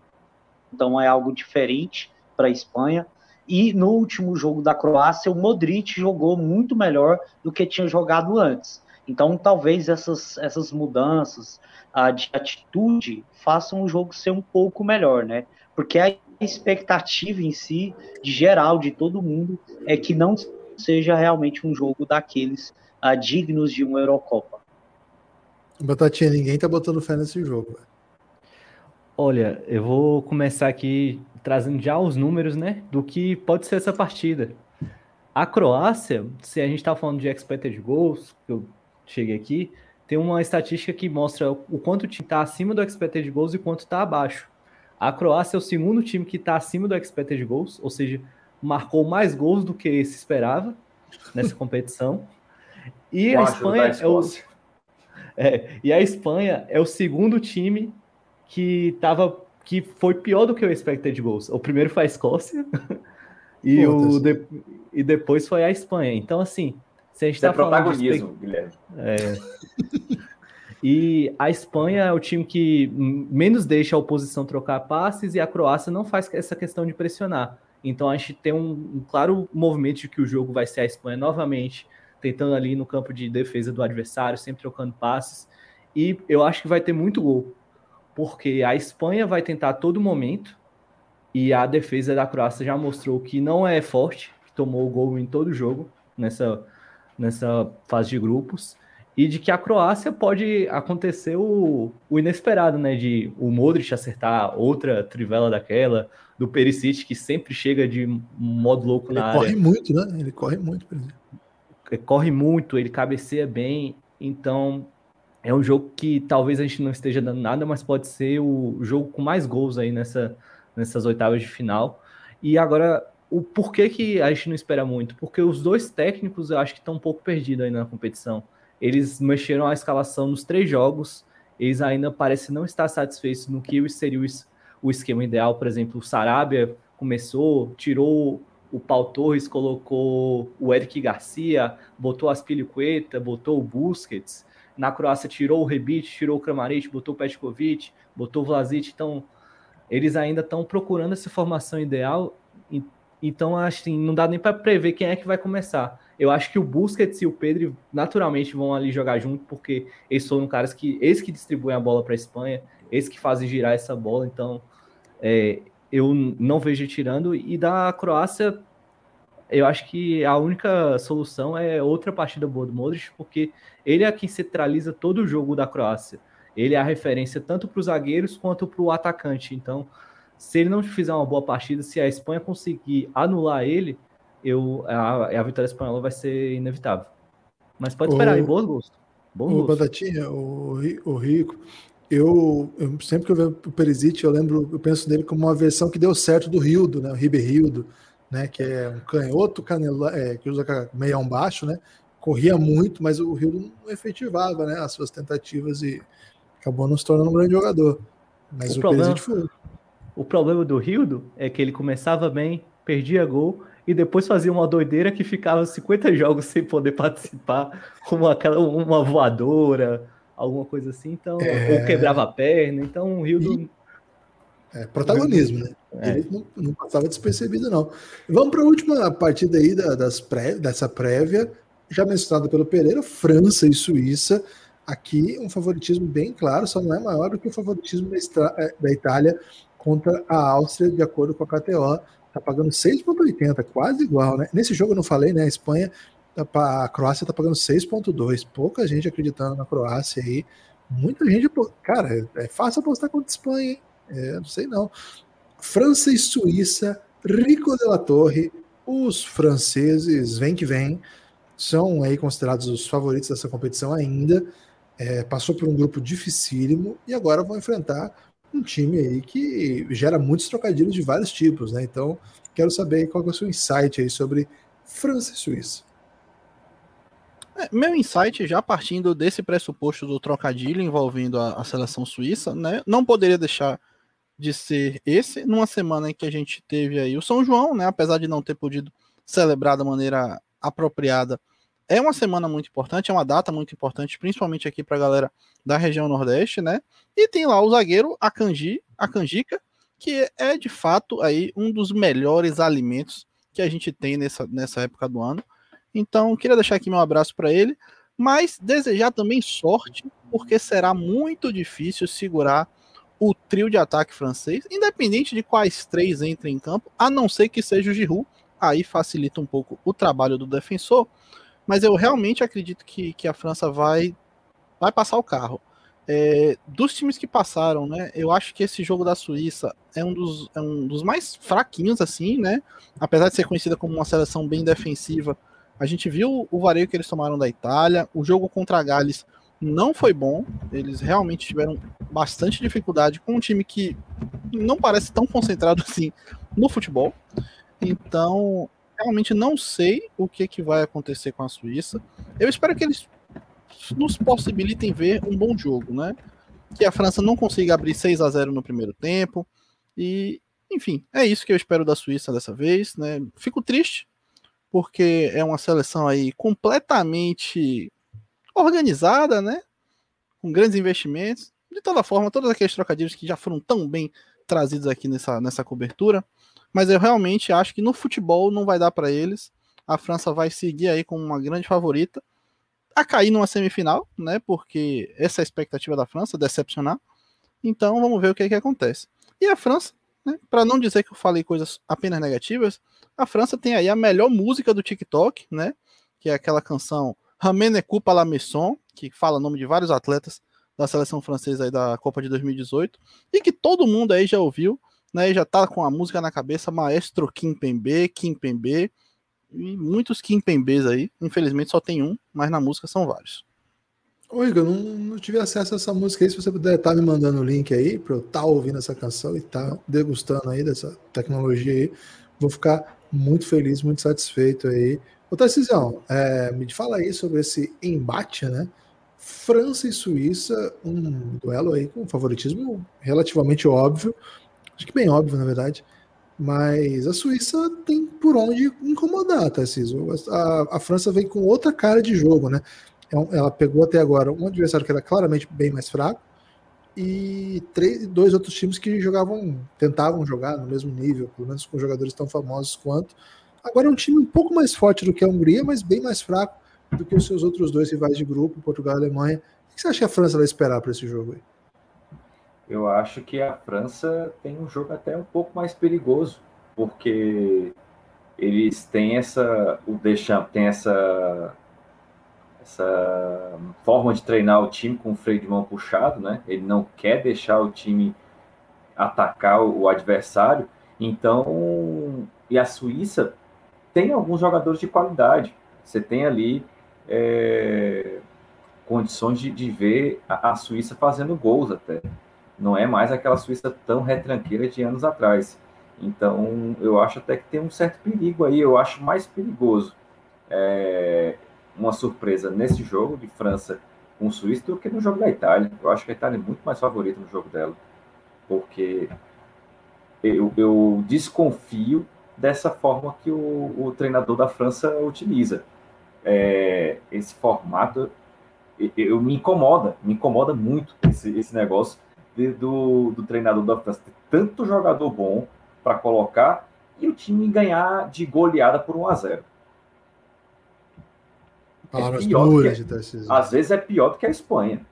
então é algo diferente para a Espanha. E no último jogo da Croácia, o Modric jogou muito melhor do que tinha jogado antes. Então, talvez essas, essas mudanças uh, de atitude façam o jogo ser um pouco melhor, né? Porque a expectativa em si, de geral, de todo mundo, é que não seja realmente um jogo daqueles uh, dignos de uma Eurocopa. Batatinha, ninguém tá botando fé nesse jogo. Olha, eu vou começar aqui trazendo já os números, né, do que pode ser essa partida. A Croácia, se a gente está falando de expected goals, que eu cheguei aqui, tem uma estatística que mostra o quanto o time está acima do expected goals e quanto está abaixo. A Croácia é o segundo time que está acima do expected goals, ou seja, marcou mais gols do que se esperava nessa competição. E a Espanha é o, é, e a Espanha é o segundo time que tava que foi pior do que o expected goals. O primeiro foi a Escócia e, o de, e depois foi a Espanha. Então, assim, se a gente está é falando. Protagonismo, de... Guilherme. É. e a Espanha é o time que menos deixa a oposição trocar passes e a Croácia não faz essa questão de pressionar. Então a gente tem um, um claro movimento de que o jogo vai ser a Espanha novamente tentando ali no campo de defesa do adversário, sempre trocando passes. E eu acho que vai ter muito gol porque a Espanha vai tentar a todo momento e a defesa da Croácia já mostrou que não é forte, que tomou o gol em todo jogo nessa, nessa fase de grupos e de que a Croácia pode acontecer o, o inesperado, né? De o Modric acertar outra trivela daquela, do Perisic que sempre chega de modo louco ele na área. Ele corre muito, né? Ele corre muito, por exemplo. Ele corre muito, ele cabeceia bem, então é um jogo que talvez a gente não esteja dando nada, mas pode ser o jogo com mais gols aí nessa, nessas oitavas de final. E agora, o porquê que a gente não espera muito? Porque os dois técnicos eu acho que estão um pouco perdidos aí na competição. Eles mexeram a escalação nos três jogos, eles ainda parecem não estar satisfeitos no que seria o esquema ideal. Por exemplo, o Sarabia começou, tirou o Paul Torres, colocou o Eric Garcia, botou as Pilicueta, botou o Busquets na Croácia tirou o Rebic, tirou o Kramaric, botou o Petkovic, botou o Vlasic, então eles ainda estão procurando essa formação ideal, então assim, não dá nem para prever quem é que vai começar. Eu acho que o Busquets e o Pedro naturalmente vão ali jogar junto, porque eles foram caras que, eles que distribuem a bola para a Espanha, eles que fazem girar essa bola, então é, eu não vejo tirando, e da Croácia eu acho que a única solução é outra partida boa do Modric, porque ele é quem centraliza todo o jogo da Croácia. Ele é a referência tanto para os zagueiros quanto para o atacante. Então, se ele não fizer uma boa partida, se a Espanha conseguir anular ele, eu, a, a vitória espanhola vai ser inevitável. Mas pode esperar, o, em bons. Bom o Batatinha, o, o Rico, eu, eu, sempre que eu vejo o Perisic, eu lembro, eu penso nele como uma versão que deu certo do Rildo, né? O Riberildo né, que é um canhoto canela, é, que usa meião baixo, né, corria muito, mas o Rio não efetivava né, as suas tentativas e acabou não se tornando um grande jogador. Mas o, o problema, foi. O problema do Rildo é que ele começava bem, perdia gol e depois fazia uma doideira que ficava 50 jogos sem poder participar, como aquela uma voadora, alguma coisa assim, então, é... ou quebrava a perna, então o Rio do... É, protagonismo, né? É. Ele não, não, passava despercebido, não. Vamos para a última partida aí da, das pré, dessa prévia, já mencionada pelo Pereira, França e Suíça. Aqui um favoritismo bem claro, só não é maior do que o favoritismo da, é, da Itália contra a Áustria, de acordo com a KTO. Tá pagando 6,80, quase igual, né? Nesse jogo eu não falei, né? A Espanha, tá, a Croácia tá pagando 6,2. Pouca gente acreditando na Croácia aí. Muita gente, cara, é fácil apostar contra a Espanha, hein? É, não sei não. França e Suíça, Rico de la Torre, os franceses, vem que vem, são aí considerados os favoritos dessa competição ainda. É, passou por um grupo dificílimo e agora vão enfrentar um time aí que gera muitos trocadilhos de vários tipos, né? Então, quero saber qual é o seu insight aí sobre França e Suíça. É, meu insight, já partindo desse pressuposto do trocadilho envolvendo a, a, seleção suíça, né? Não poderia deixar de ser esse, numa semana em que a gente teve aí o São João, né? Apesar de não ter podido celebrar da maneira apropriada, é uma semana muito importante, é uma data muito importante, principalmente aqui para a galera da região Nordeste, né? E tem lá o zagueiro Akanji, Akanjika, que é de fato aí um dos melhores alimentos que a gente tem nessa, nessa época do ano. Então, queria deixar aqui meu abraço para ele, mas desejar também sorte, porque será muito difícil segurar o trio de ataque francês, independente de quais três entrem em campo, a não ser que seja o Giroud, aí facilita um pouco o trabalho do defensor, mas eu realmente acredito que, que a França vai, vai passar o carro. É, dos times que passaram, né, eu acho que esse jogo da Suíça é um dos, é um dos mais fraquinhos, assim, né, apesar de ser conhecida como uma seleção bem defensiva, a gente viu o vareio que eles tomaram da Itália, o jogo contra a Gales não foi bom. Eles realmente tiveram bastante dificuldade com um time que não parece tão concentrado assim no futebol. Então, realmente não sei o que, que vai acontecer com a Suíça. Eu espero que eles nos possibilitem ver um bom jogo, né? Que a França não consiga abrir 6 a 0 no primeiro tempo. E, enfim, é isso que eu espero da Suíça dessa vez, né? Fico triste, porque é uma seleção aí completamente organizada, né? Com grandes investimentos. De toda forma, todos aqueles trocadilhos que já foram tão bem trazidos aqui nessa, nessa cobertura. Mas eu realmente acho que no futebol não vai dar para eles. A França vai seguir aí como uma grande favorita a cair numa semifinal, né? Porque essa é a expectativa da França, decepcionar. Então vamos ver o que, é que acontece. E a França, né, para não dizer que eu falei coisas apenas negativas, a França tem aí a melhor música do TikTok, né? Que é aquela canção Ramene Coupa la Maison, que fala o nome de vários atletas da seleção francesa aí da Copa de 2018, e que todo mundo aí já ouviu, né? Já tá com a música na cabeça, Maestro Kim Pembe, Kim Pembe, e muitos Kim Pembes aí. Infelizmente só tem um, mas na música são vários. Ô Igor, não, não tive acesso a essa música aí. Se você puder estar tá me mandando o link aí para eu estar tá ouvindo essa canção e estar tá degustando aí dessa tecnologia aí, vou ficar muito feliz, muito satisfeito aí Ô, Tarcisão, é, me fala aí sobre esse embate, né? França e Suíça, um duelo aí com favoritismo relativamente óbvio, acho que bem óbvio, na verdade, mas a Suíça tem por onde incomodar, Tarcísio. A, a França vem com outra cara de jogo, né? É ela pegou até agora um adversário que era claramente bem mais fraco e três, dois outros times que jogavam, tentavam jogar no mesmo nível, pelo menos com jogadores tão famosos quanto. Agora é um time um pouco mais forte do que a Hungria, mas bem mais fraco do que os seus outros dois rivais de grupo, Portugal e Alemanha. O que você acha que a França vai esperar para esse jogo aí? Eu acho que a França tem um jogo até um pouco mais perigoso, porque eles têm essa. O Deschamps tem essa. Essa forma de treinar o time com o freio de mão puxado, né? Ele não quer deixar o time atacar o adversário. Então, e a Suíça tem alguns jogadores de qualidade. Você tem ali é, condições de, de ver a, a, Suíça fazendo gols até. Não é mais aquela Suíça tão retranqueira de anos atrás. Então, eu acho até que tem um certo perigo aí. Eu acho mais perigoso é, uma surpresa nesse jogo de França com Suíça do que no jogo da Itália. Eu acho que a Itália é muito mais favorita no jogo dela. Porque eu, eu desconfio dessa forma que o, o treinador da França utiliza. É, esse formato eu, eu, me incomoda, me incomoda muito esse, esse negócio de, do, do treinador da França ter tanto jogador bom para colocar e o time ganhar de goleada por 1 a 0 Palavras é duras de Tarcísio. Às vezes é pior do que a Espanha.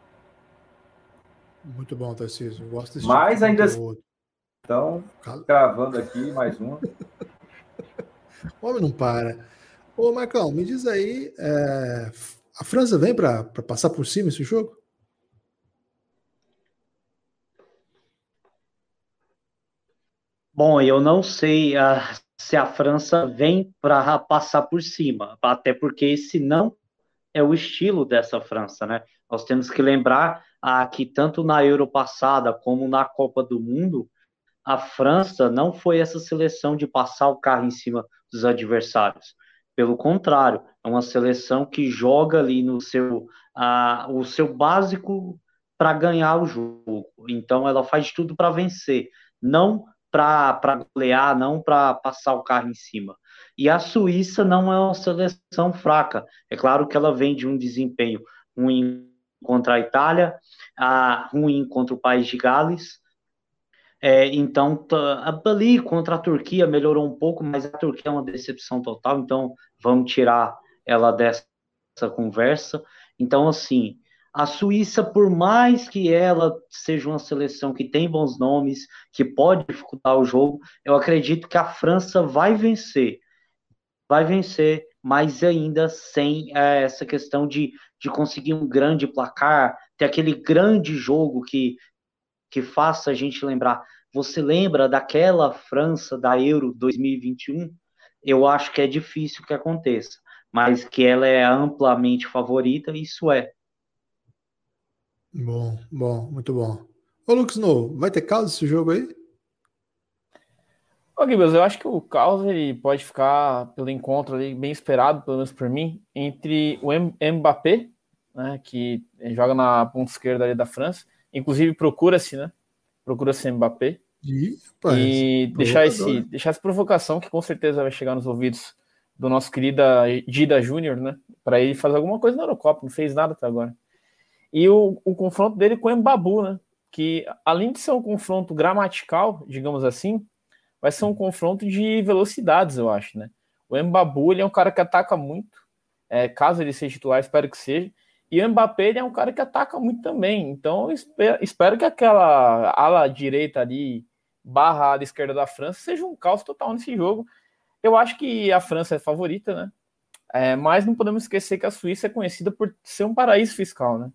Muito bom, Tarcísio. Gosto desse Mas tipo ainda assim, então, gravando aqui mais uma. o homem não para. Ô, Marcão, me diz aí, é... a França vem para passar por cima esse jogo? Bom, eu não sei uh, se a França vem para passar por cima, até porque esse não é o estilo dessa França, né? Nós temos que lembrar uh, que tanto na Euro passada como na Copa do Mundo, a França não foi essa seleção de passar o carro em cima dos adversários. Pelo contrário, é uma seleção que joga ali no seu, uh, o seu básico para ganhar o jogo. Então, ela faz tudo para vencer, não para golear, não para passar o carro em cima. E a Suíça não é uma seleção fraca. É claro que ela vem de um desempenho ruim contra a Itália, a, ruim contra o país de Gales. É, então, ali contra a Turquia melhorou um pouco, mas a Turquia é uma decepção total, então vamos tirar ela dessa conversa. Então, assim, a Suíça, por mais que ela seja uma seleção que tem bons nomes, que pode dificultar o jogo, eu acredito que a França vai vencer. Vai vencer, mas ainda sem é, essa questão de, de conseguir um grande placar, ter aquele grande jogo que, que faça a gente lembrar. Você lembra daquela França da Euro 2021? Eu acho que é difícil que aconteça, mas que ela é amplamente favorita, isso é. Bom, bom, muito bom. Ô, Lucas No, vai ter caos esse jogo aí? Ô, Gibbs, eu acho que o caos ele pode ficar pelo encontro ali, bem esperado, pelo menos por mim, entre o Mbappé, né, que joga na ponta esquerda ali da França, inclusive procura-se, né? Procura-se Mbappé. E, rapaz, e deixar, esse, deixar essa provocação que com certeza vai chegar nos ouvidos do nosso querido Dida Júnior, né? Para ele fazer alguma coisa na Eurocopa, não fez nada até agora. E o, o confronto dele com o Embabu, né? Que além de ser um confronto gramatical, digamos assim, vai ser um confronto de velocidades, eu acho, né? O Embabu ele é um cara que ataca muito, é, caso ele seja titular, espero que seja. E o Mbappé ele é um cara que ataca muito também. Então, espero, espero que aquela ala direita ali, barra ala esquerda da França, seja um caos total nesse jogo. Eu acho que a França é favorita, né? É, mas não podemos esquecer que a Suíça é conhecida por ser um paraíso fiscal, né?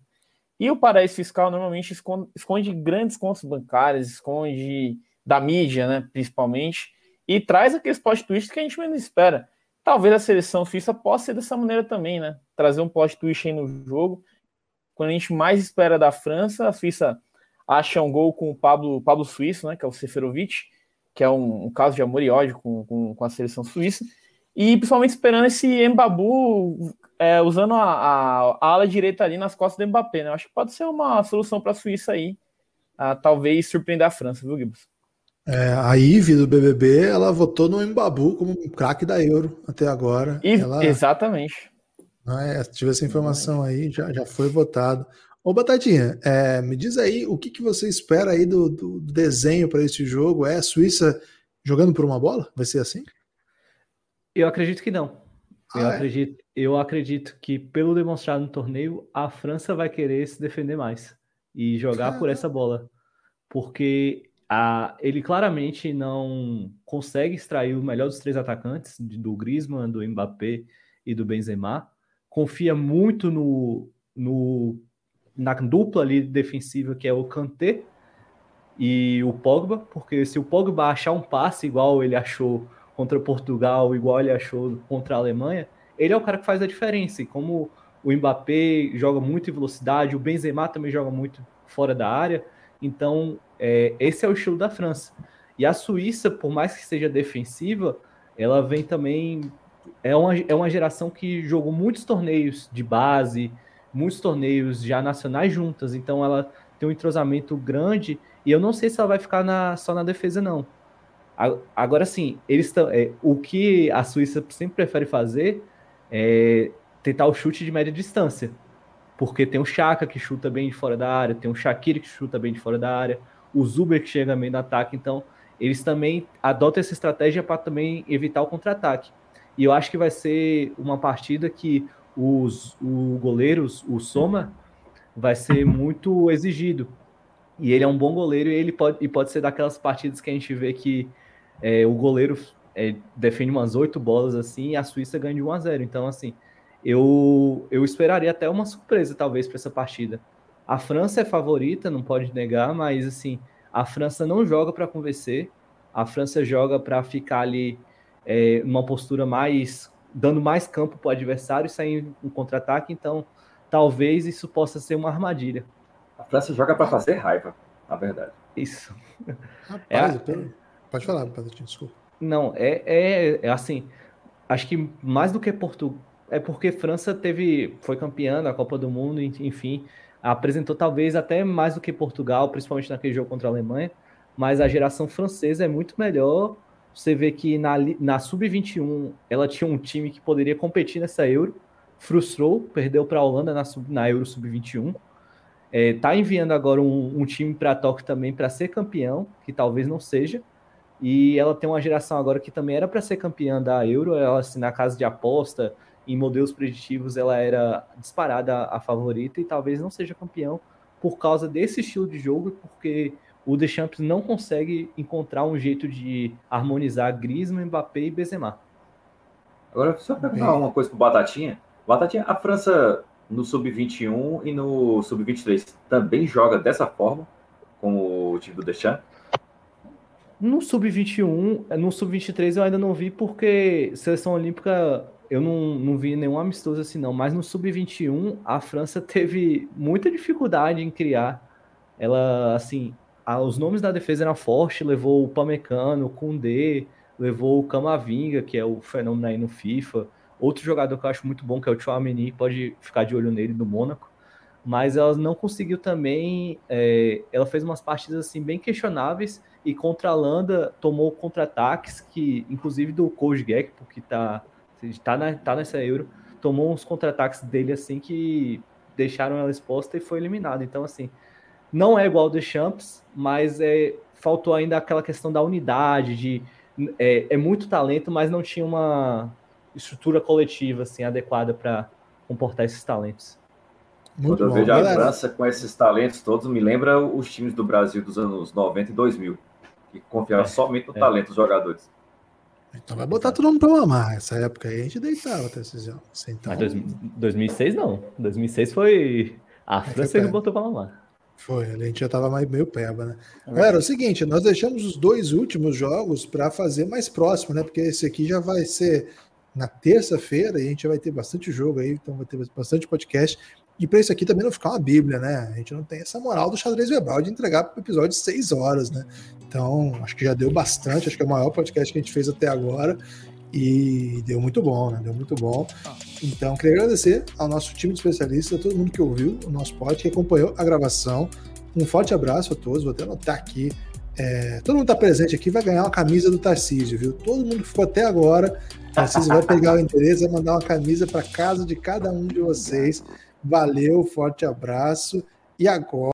E o paraíso fiscal normalmente esconde, esconde grandes contas bancárias, esconde da mídia, né, principalmente, e traz aqueles plot twists que a gente menos espera. Talvez a seleção suíça possa ser dessa maneira também, né? Trazer um plot twist aí no jogo. Quando a gente mais espera da França, a Suíça acha um gol com o Pablo, Pablo Suíço, né? Que é o Seferovic, que é um, um caso de amor e ódio com, com, com, a seleção suíça. E principalmente esperando esse Embabu é, usando a, a, a, ala direita ali nas costas do Mbappé, né? acho que pode ser uma solução para a Suíça aí, a, talvez surpreender a França, viu, Gibbs? É, a Ive do BBB, ela votou no Mbabu como um craque da Euro até agora. E, ela, exatamente. É, tive essa informação aí, já, já foi votado. Ô, Batatinha, é, me diz aí o que, que você espera aí do, do desenho para esse jogo? É a Suíça jogando por uma bola? Vai ser assim? Eu acredito que não. Ah, eu, é? acredito, eu acredito que, pelo demonstrado no torneio, a França vai querer se defender mais e jogar por essa bola. Porque a, ele claramente não consegue extrair o melhor dos três atacantes, do Griezmann, do Mbappé e do Benzema. Confia muito no, no na dupla ali defensiva, que é o Kanté e o Pogba, porque se o Pogba achar um passe igual ele achou contra Portugal, igual ele achou contra a Alemanha, ele é o cara que faz a diferença. E como o Mbappé joga muito em velocidade, o Benzema também joga muito fora da área, então é, esse é o estilo da França. E a Suíça, por mais que seja defensiva, ela vem também. É uma, é uma geração que jogou muitos torneios de base, muitos torneios já nacionais juntas, então ela tem um entrosamento grande. E eu não sei se ela vai ficar na, só na defesa, não Agora sim, eles estão. É, o que a Suíça sempre prefere fazer é tentar o chute de média distância. Porque tem o Chaka que chuta bem de fora da área, tem o Shakiri que chuta bem de fora da área, o Zuber que chega bem no ataque, então eles também adotam essa estratégia para também evitar o contra-ataque. E eu acho que vai ser uma partida que os o goleiros, o Soma, vai ser muito exigido. E ele é um bom goleiro e ele pode, e pode ser daquelas partidas que a gente vê que é, o goleiro é, defende umas oito bolas assim e a Suíça ganha de 1 a 0. Então, assim, eu, eu esperaria até uma surpresa, talvez, para essa partida. A França é favorita, não pode negar, mas assim, a França não joga para convencer, a França joga para ficar ali é, numa postura mais dando mais campo para o adversário e sair um contra-ataque, então talvez isso possa ser uma armadilha. A França joga para fazer raiva, na verdade. Isso. Rapaz, é a... Pode falar, Patritinho, desculpa. Não, é, é, é, assim, acho que mais do que Portugal, é porque França teve, foi campeã da Copa do Mundo, enfim, apresentou talvez até mais do que Portugal, principalmente naquele jogo contra a Alemanha, mas a geração francesa é muito melhor. Você vê que na, na Sub-21 ela tinha um time que poderia competir nessa Euro, frustrou, perdeu para a Holanda na, sub, na Euro Sub-21. É, tá enviando agora um, um time para Tóquio também para ser campeão, que talvez não seja. E ela tem uma geração agora que também era para ser campeã da Euro, ela assim, na casa de aposta, em modelos preditivos ela era disparada a favorita e talvez não seja campeão por causa desse estilo de jogo, porque o Deschamps não consegue encontrar um jeito de harmonizar Griezmann, Mbappé e Benzema. Agora, só perguntar uma coisa pro Batatinha. Batatinha, a França no Sub-21 e no Sub-23 também joga dessa forma com o time do Deschamps? No Sub-21, no Sub-23 eu ainda não vi porque seleção olímpica eu não, não vi nenhum amistoso assim, não. Mas no Sub-21, a França teve muita dificuldade em criar. Ela, assim, a, os nomes da defesa eram fortes, levou o Pamecano, o Koundé, levou o Camavinga, que é o fenômeno aí no FIFA. Outro jogador que eu acho muito bom, que é o Chouameni, pode ficar de olho nele, do Mônaco. Mas ela não conseguiu também... É, ela fez umas partidas, assim, bem questionáveis. E contra a Landa, tomou contra-ataques, que inclusive do Coach Gekpo, que está tá, na, tá nessa Euro, tomou uns contra-ataques dele assim que deixaram ela exposta e foi eliminada. Então, assim, não é igual ao Champs, mas é, faltou ainda aquela questão da unidade, de é, é muito talento, mas não tinha uma estrutura coletiva assim adequada para comportar esses talentos. Muito Quando eu vejo a França com esses talentos todos, me lembra os times do Brasil dos anos 90 e 2000, que confiavam é, somente no é. talento dos jogadores. Então vai botar todo mundo pra mamar. Essa época aí a gente deitava até esses anos. Então... Mas dois, 2006 não. 2006 foi a França que botou pra mamar. Foi, a gente já tava mais meio peba, né? É. Galera, é o seguinte, nós deixamos os dois últimos jogos para fazer mais próximo, né? Porque esse aqui já vai ser na terça-feira e a gente vai ter bastante jogo aí, então vai ter bastante podcast. E para isso aqui também não ficar uma bíblia, né? A gente não tem essa moral do xadrez verbal de entregar o episódio de seis horas, né? Então, acho que já deu bastante, acho que é o maior podcast que a gente fez até agora. E deu muito bom, né? Deu muito bom. Então, queria agradecer ao nosso time de especialistas, a todo mundo que ouviu o nosso podcast, que acompanhou a gravação. Um forte abraço a todos, vou até anotar aqui. É, todo mundo está presente aqui vai ganhar uma camisa do Tarcísio, viu? Todo mundo que ficou até agora, Tarcísio vai pegar o endereço, vai mandar uma camisa para casa de cada um de vocês. Valeu, forte abraço. E agora.